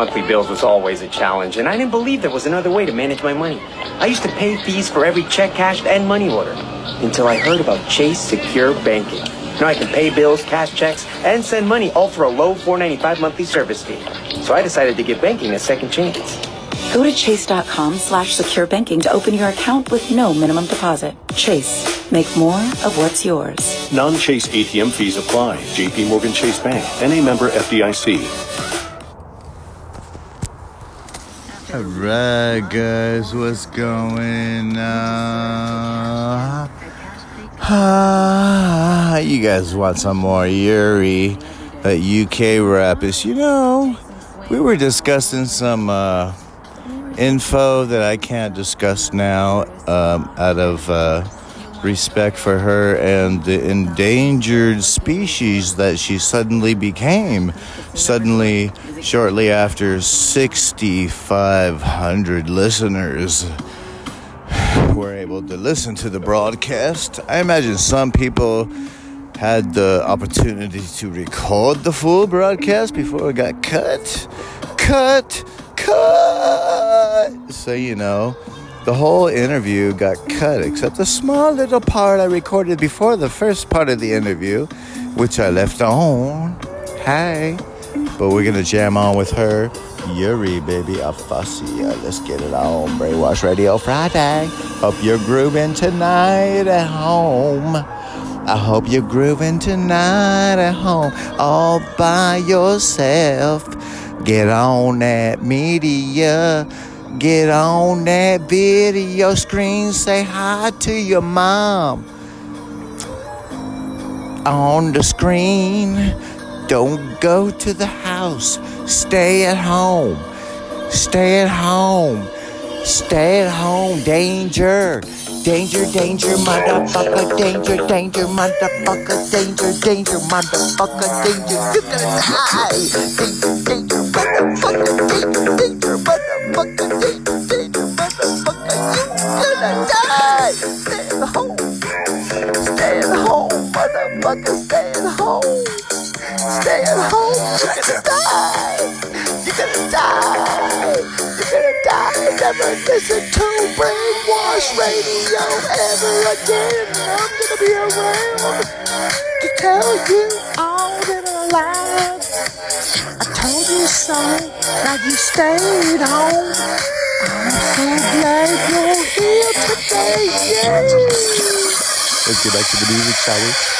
monthly bills was always a challenge, and I didn't believe there was another way to manage my money. I used to pay fees for every check cashed and money order until I heard about Chase Secure Banking. Now I can pay bills, cash checks, and send money all for a low $4.95 monthly service fee. So I decided to give banking a second chance. Go to chase.com slash secure banking to open your account with no minimum deposit. Chase, make more of what's yours. Non-Chase ATM fees apply. JP Morgan Chase Bank, NA member FDIC. Alright, guys, what's going on? You guys want some more Yuri, that UK rapist? You know, we were discussing some uh, info that I can't discuss now um, out of uh, respect for her and the endangered species that she suddenly became. Suddenly, shortly after 6,500 listeners were able to listen to the broadcast. I imagine some people had the opportunity to record the full broadcast before it got cut. Cut! Cut! So, you know, the whole interview got cut except a small little part I recorded before the first part of the interview, which I left on. Hey. But we're gonna jam on with her. Yuri, baby, Afasia. Let's get it on. Brainwash Radio Friday. Hope you're grooving tonight at home. I hope you're grooving tonight at home all by yourself. Get on that media. Get on that video screen. Say hi to your mom. On the screen. Don't go to the house. Stay at home. Stay at home. Stay at home. Danger. Danger, danger, motherfucker. Danger, danger, motherfucker. Danger, danger, motherfucker. Danger. You gonna die. Danger, danger, motherfucker. Danger, danger, motherfucker. Danger, danger, motherfucker. You gonna die. Stay at home. Stay at home, motherfucker. Stay at home. Stay at home. You're gonna die. You're gonna die. You're gonna die. Never listen to brainwash radio ever again. I'm gonna be around to tell you all that I lied. I told you so. Now you stayed on. I'm so glad you're here today. Let's get back to the music, shall we?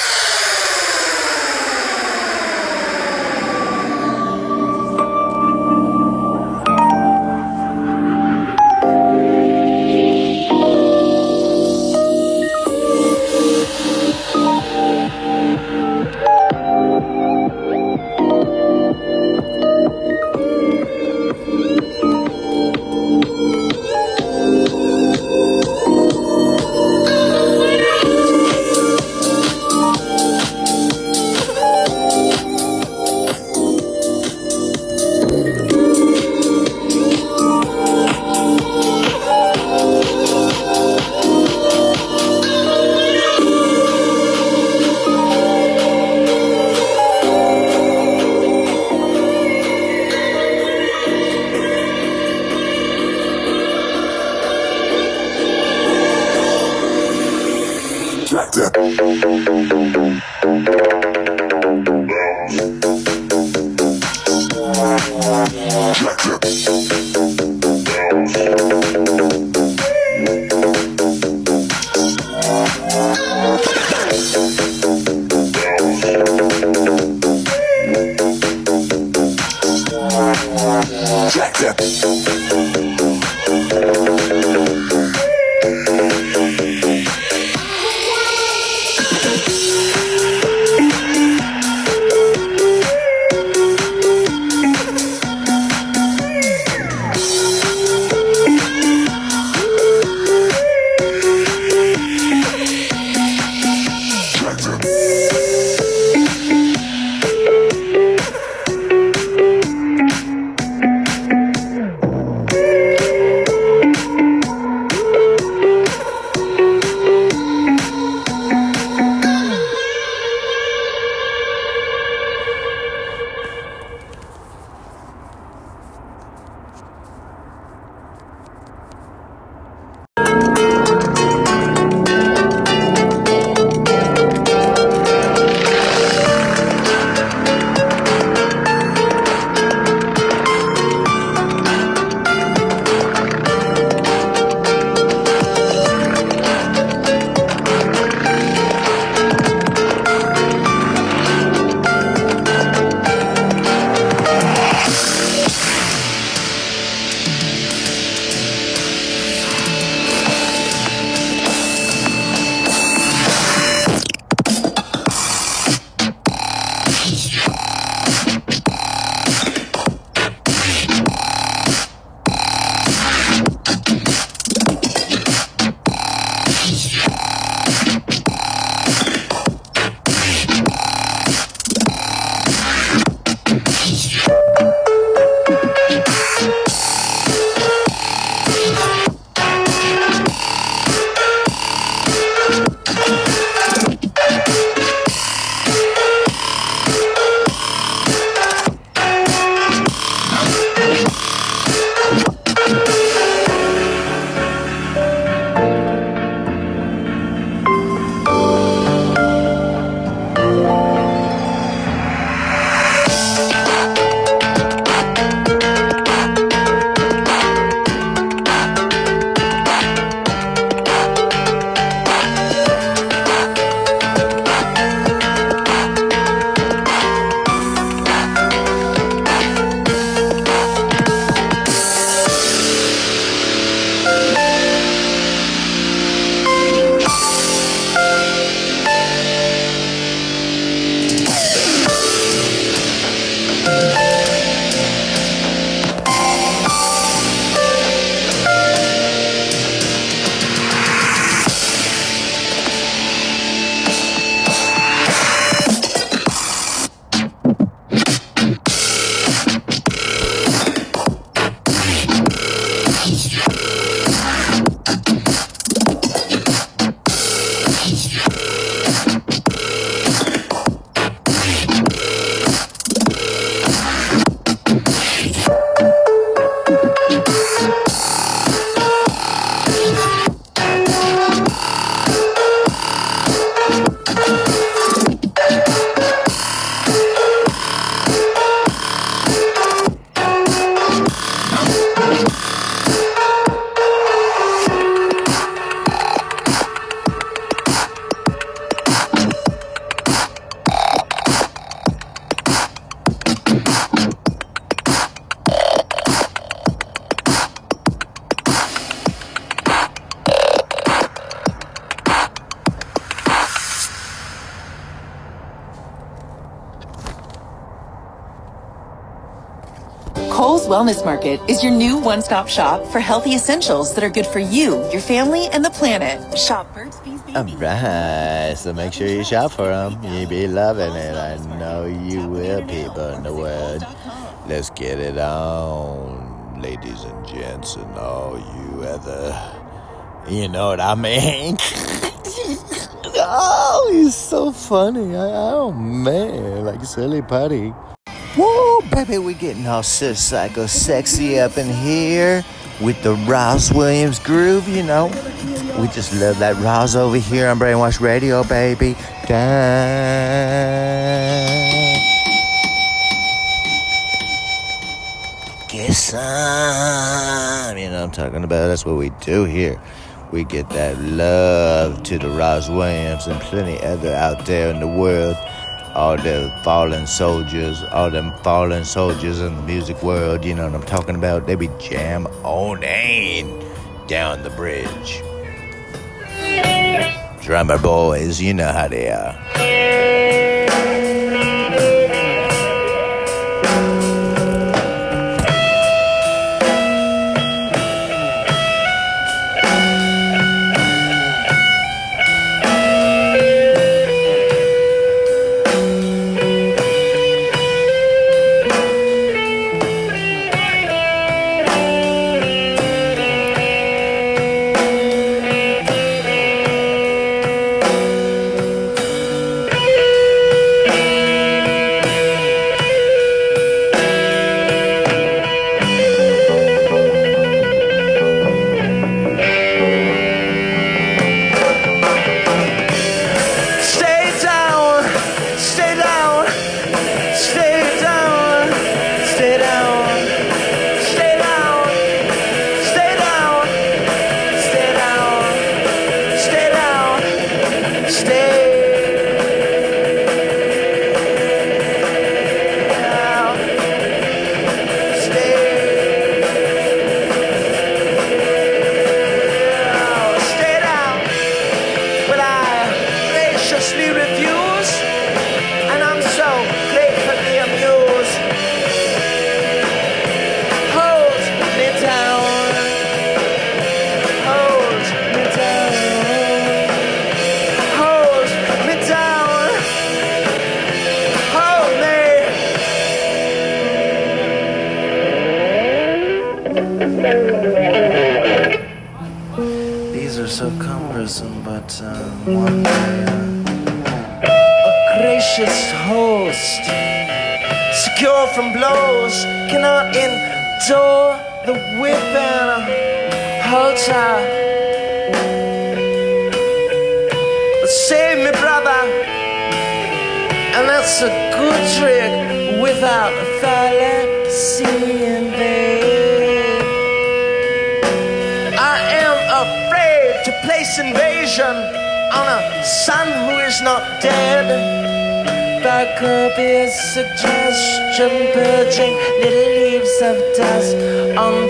Wellness Market is your new one stop shop for healthy essentials that are good for you, your family, and the planet. Shop Burt's Bees Alright, so make sure you shop for them. You be loving it. I know you will, people in the world. Let's get it on, ladies and gents, and all you other. You know what I mean? oh, he's so funny. I, oh, man, like silly putty. Baby, we getting all sis psycho sexy up in here with the Ross Williams groove, you know. We just love that Ross over here on Brainwash Radio, baby. Get some. You know what I'm talking about? That's what we do here. We get that love to the Ross Williams and plenty other out there in the world. All the fallen soldiers, all them fallen soldiers in the music world, you know what I'm talking about? They be jam owning down the bridge. Drummer boys, you know how they are.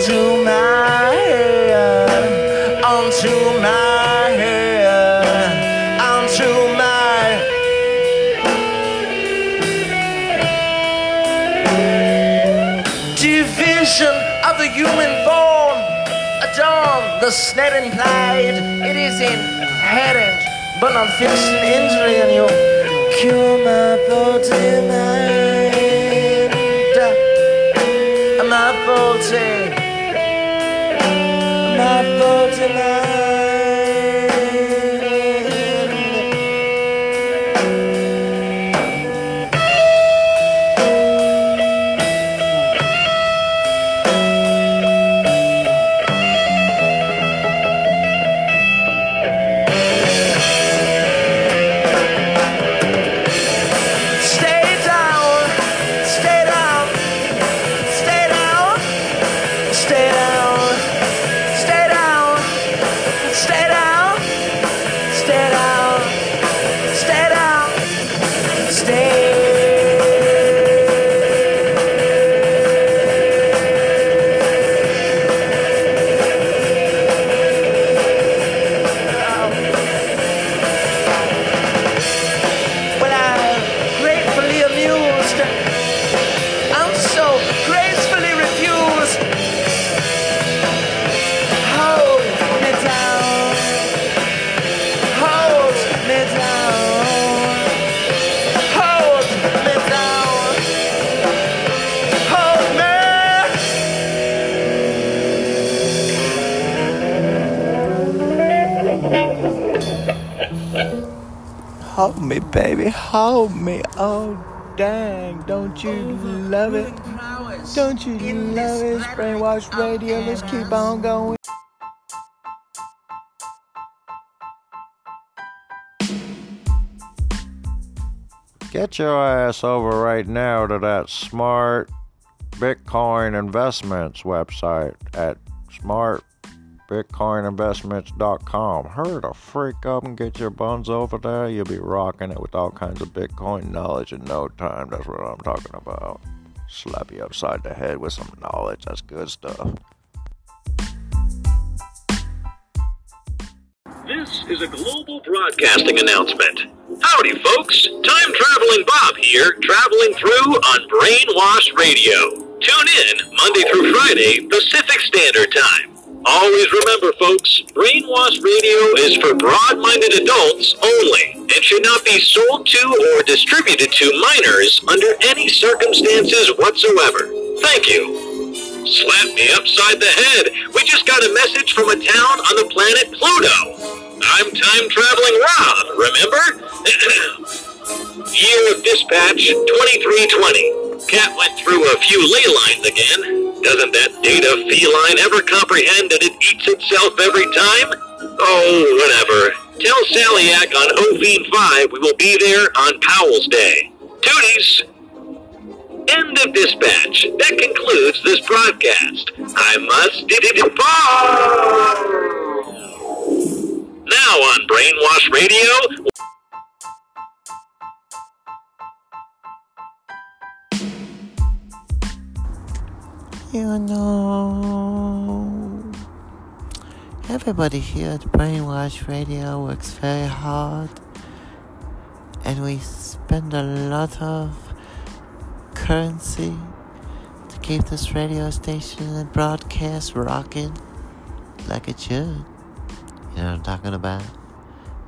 Onto my head, onto my head, onto my division of the human form adorn the snare implied it is inherent but not fixed in injury and you cure my faulty mind my faulty love for tonight. Don't you love it? Brainwash Radio, let's keep on going. Get your ass over right now to that smart Bitcoin investments website at smartbitcoininvestments.com. Hurry the freak up and get your buns over there. You'll be rocking it with all kinds of Bitcoin knowledge in no time. That's what I'm talking about. Slap you upside the head with some knowledge. That's good stuff. This is a global broadcasting announcement. Howdy, folks. Time traveling Bob here, traveling through on Brainwash Radio. Tune in Monday through Friday, Pacific Standard Time. Always remember, folks, Brainwash Radio is for broad minded adults only and should not be sold to or distributed to minors under any circumstances whatsoever. Thank you. Slap me upside the head. We just got a message from a town on the planet Pluto. I'm time traveling Rob, remember? Year of dispatch 2320. Cat went through a few ley lines again. Doesn't that data feline ever comprehend that it eats itself every time? Oh, whatever. Tell Salliac on Ovine 5 we will be there on Powell's Day. Tooties! End of dispatch. That concludes this broadcast. I must depart. Now on Brainwash Radio. You know, everybody here at Brainwash Radio works very hard, and we spend a lot of currency to keep this radio station and broadcast rocking like it should. You know what I'm talking about?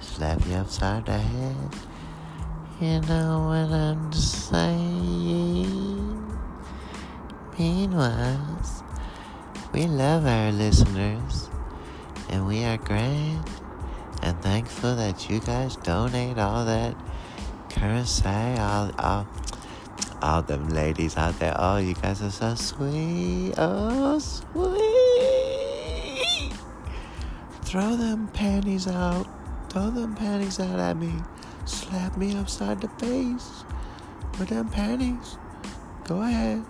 Slap you upside the head. You know what I'm saying? Meanwhile, we love our listeners, and we are glad and thankful that you guys donate all that currency, all, all, all them ladies out there. Oh, you guys are so sweet. Oh, sweet. Throw them panties out. Throw them panties out at me. Slap me upside the face with them panties. Go ahead.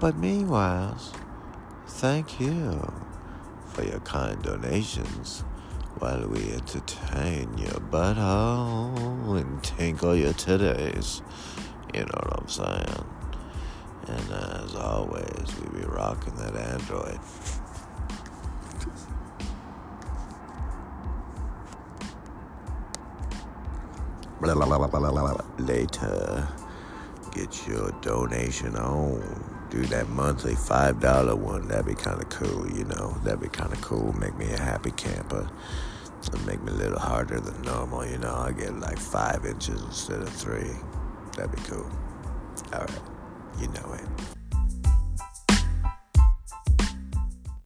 But meanwhile, thank you for your kind donations while we entertain your butthole and tinkle your titties. You know what I'm saying? And as always, we be rocking that Android. Later, get your donation on. Do that monthly $5 one. That'd be kind of cool, you know. That'd be kind of cool. Make me a happy camper. And make me a little harder than normal, you know. I get like five inches instead of three. That'd be cool. All right. You know it.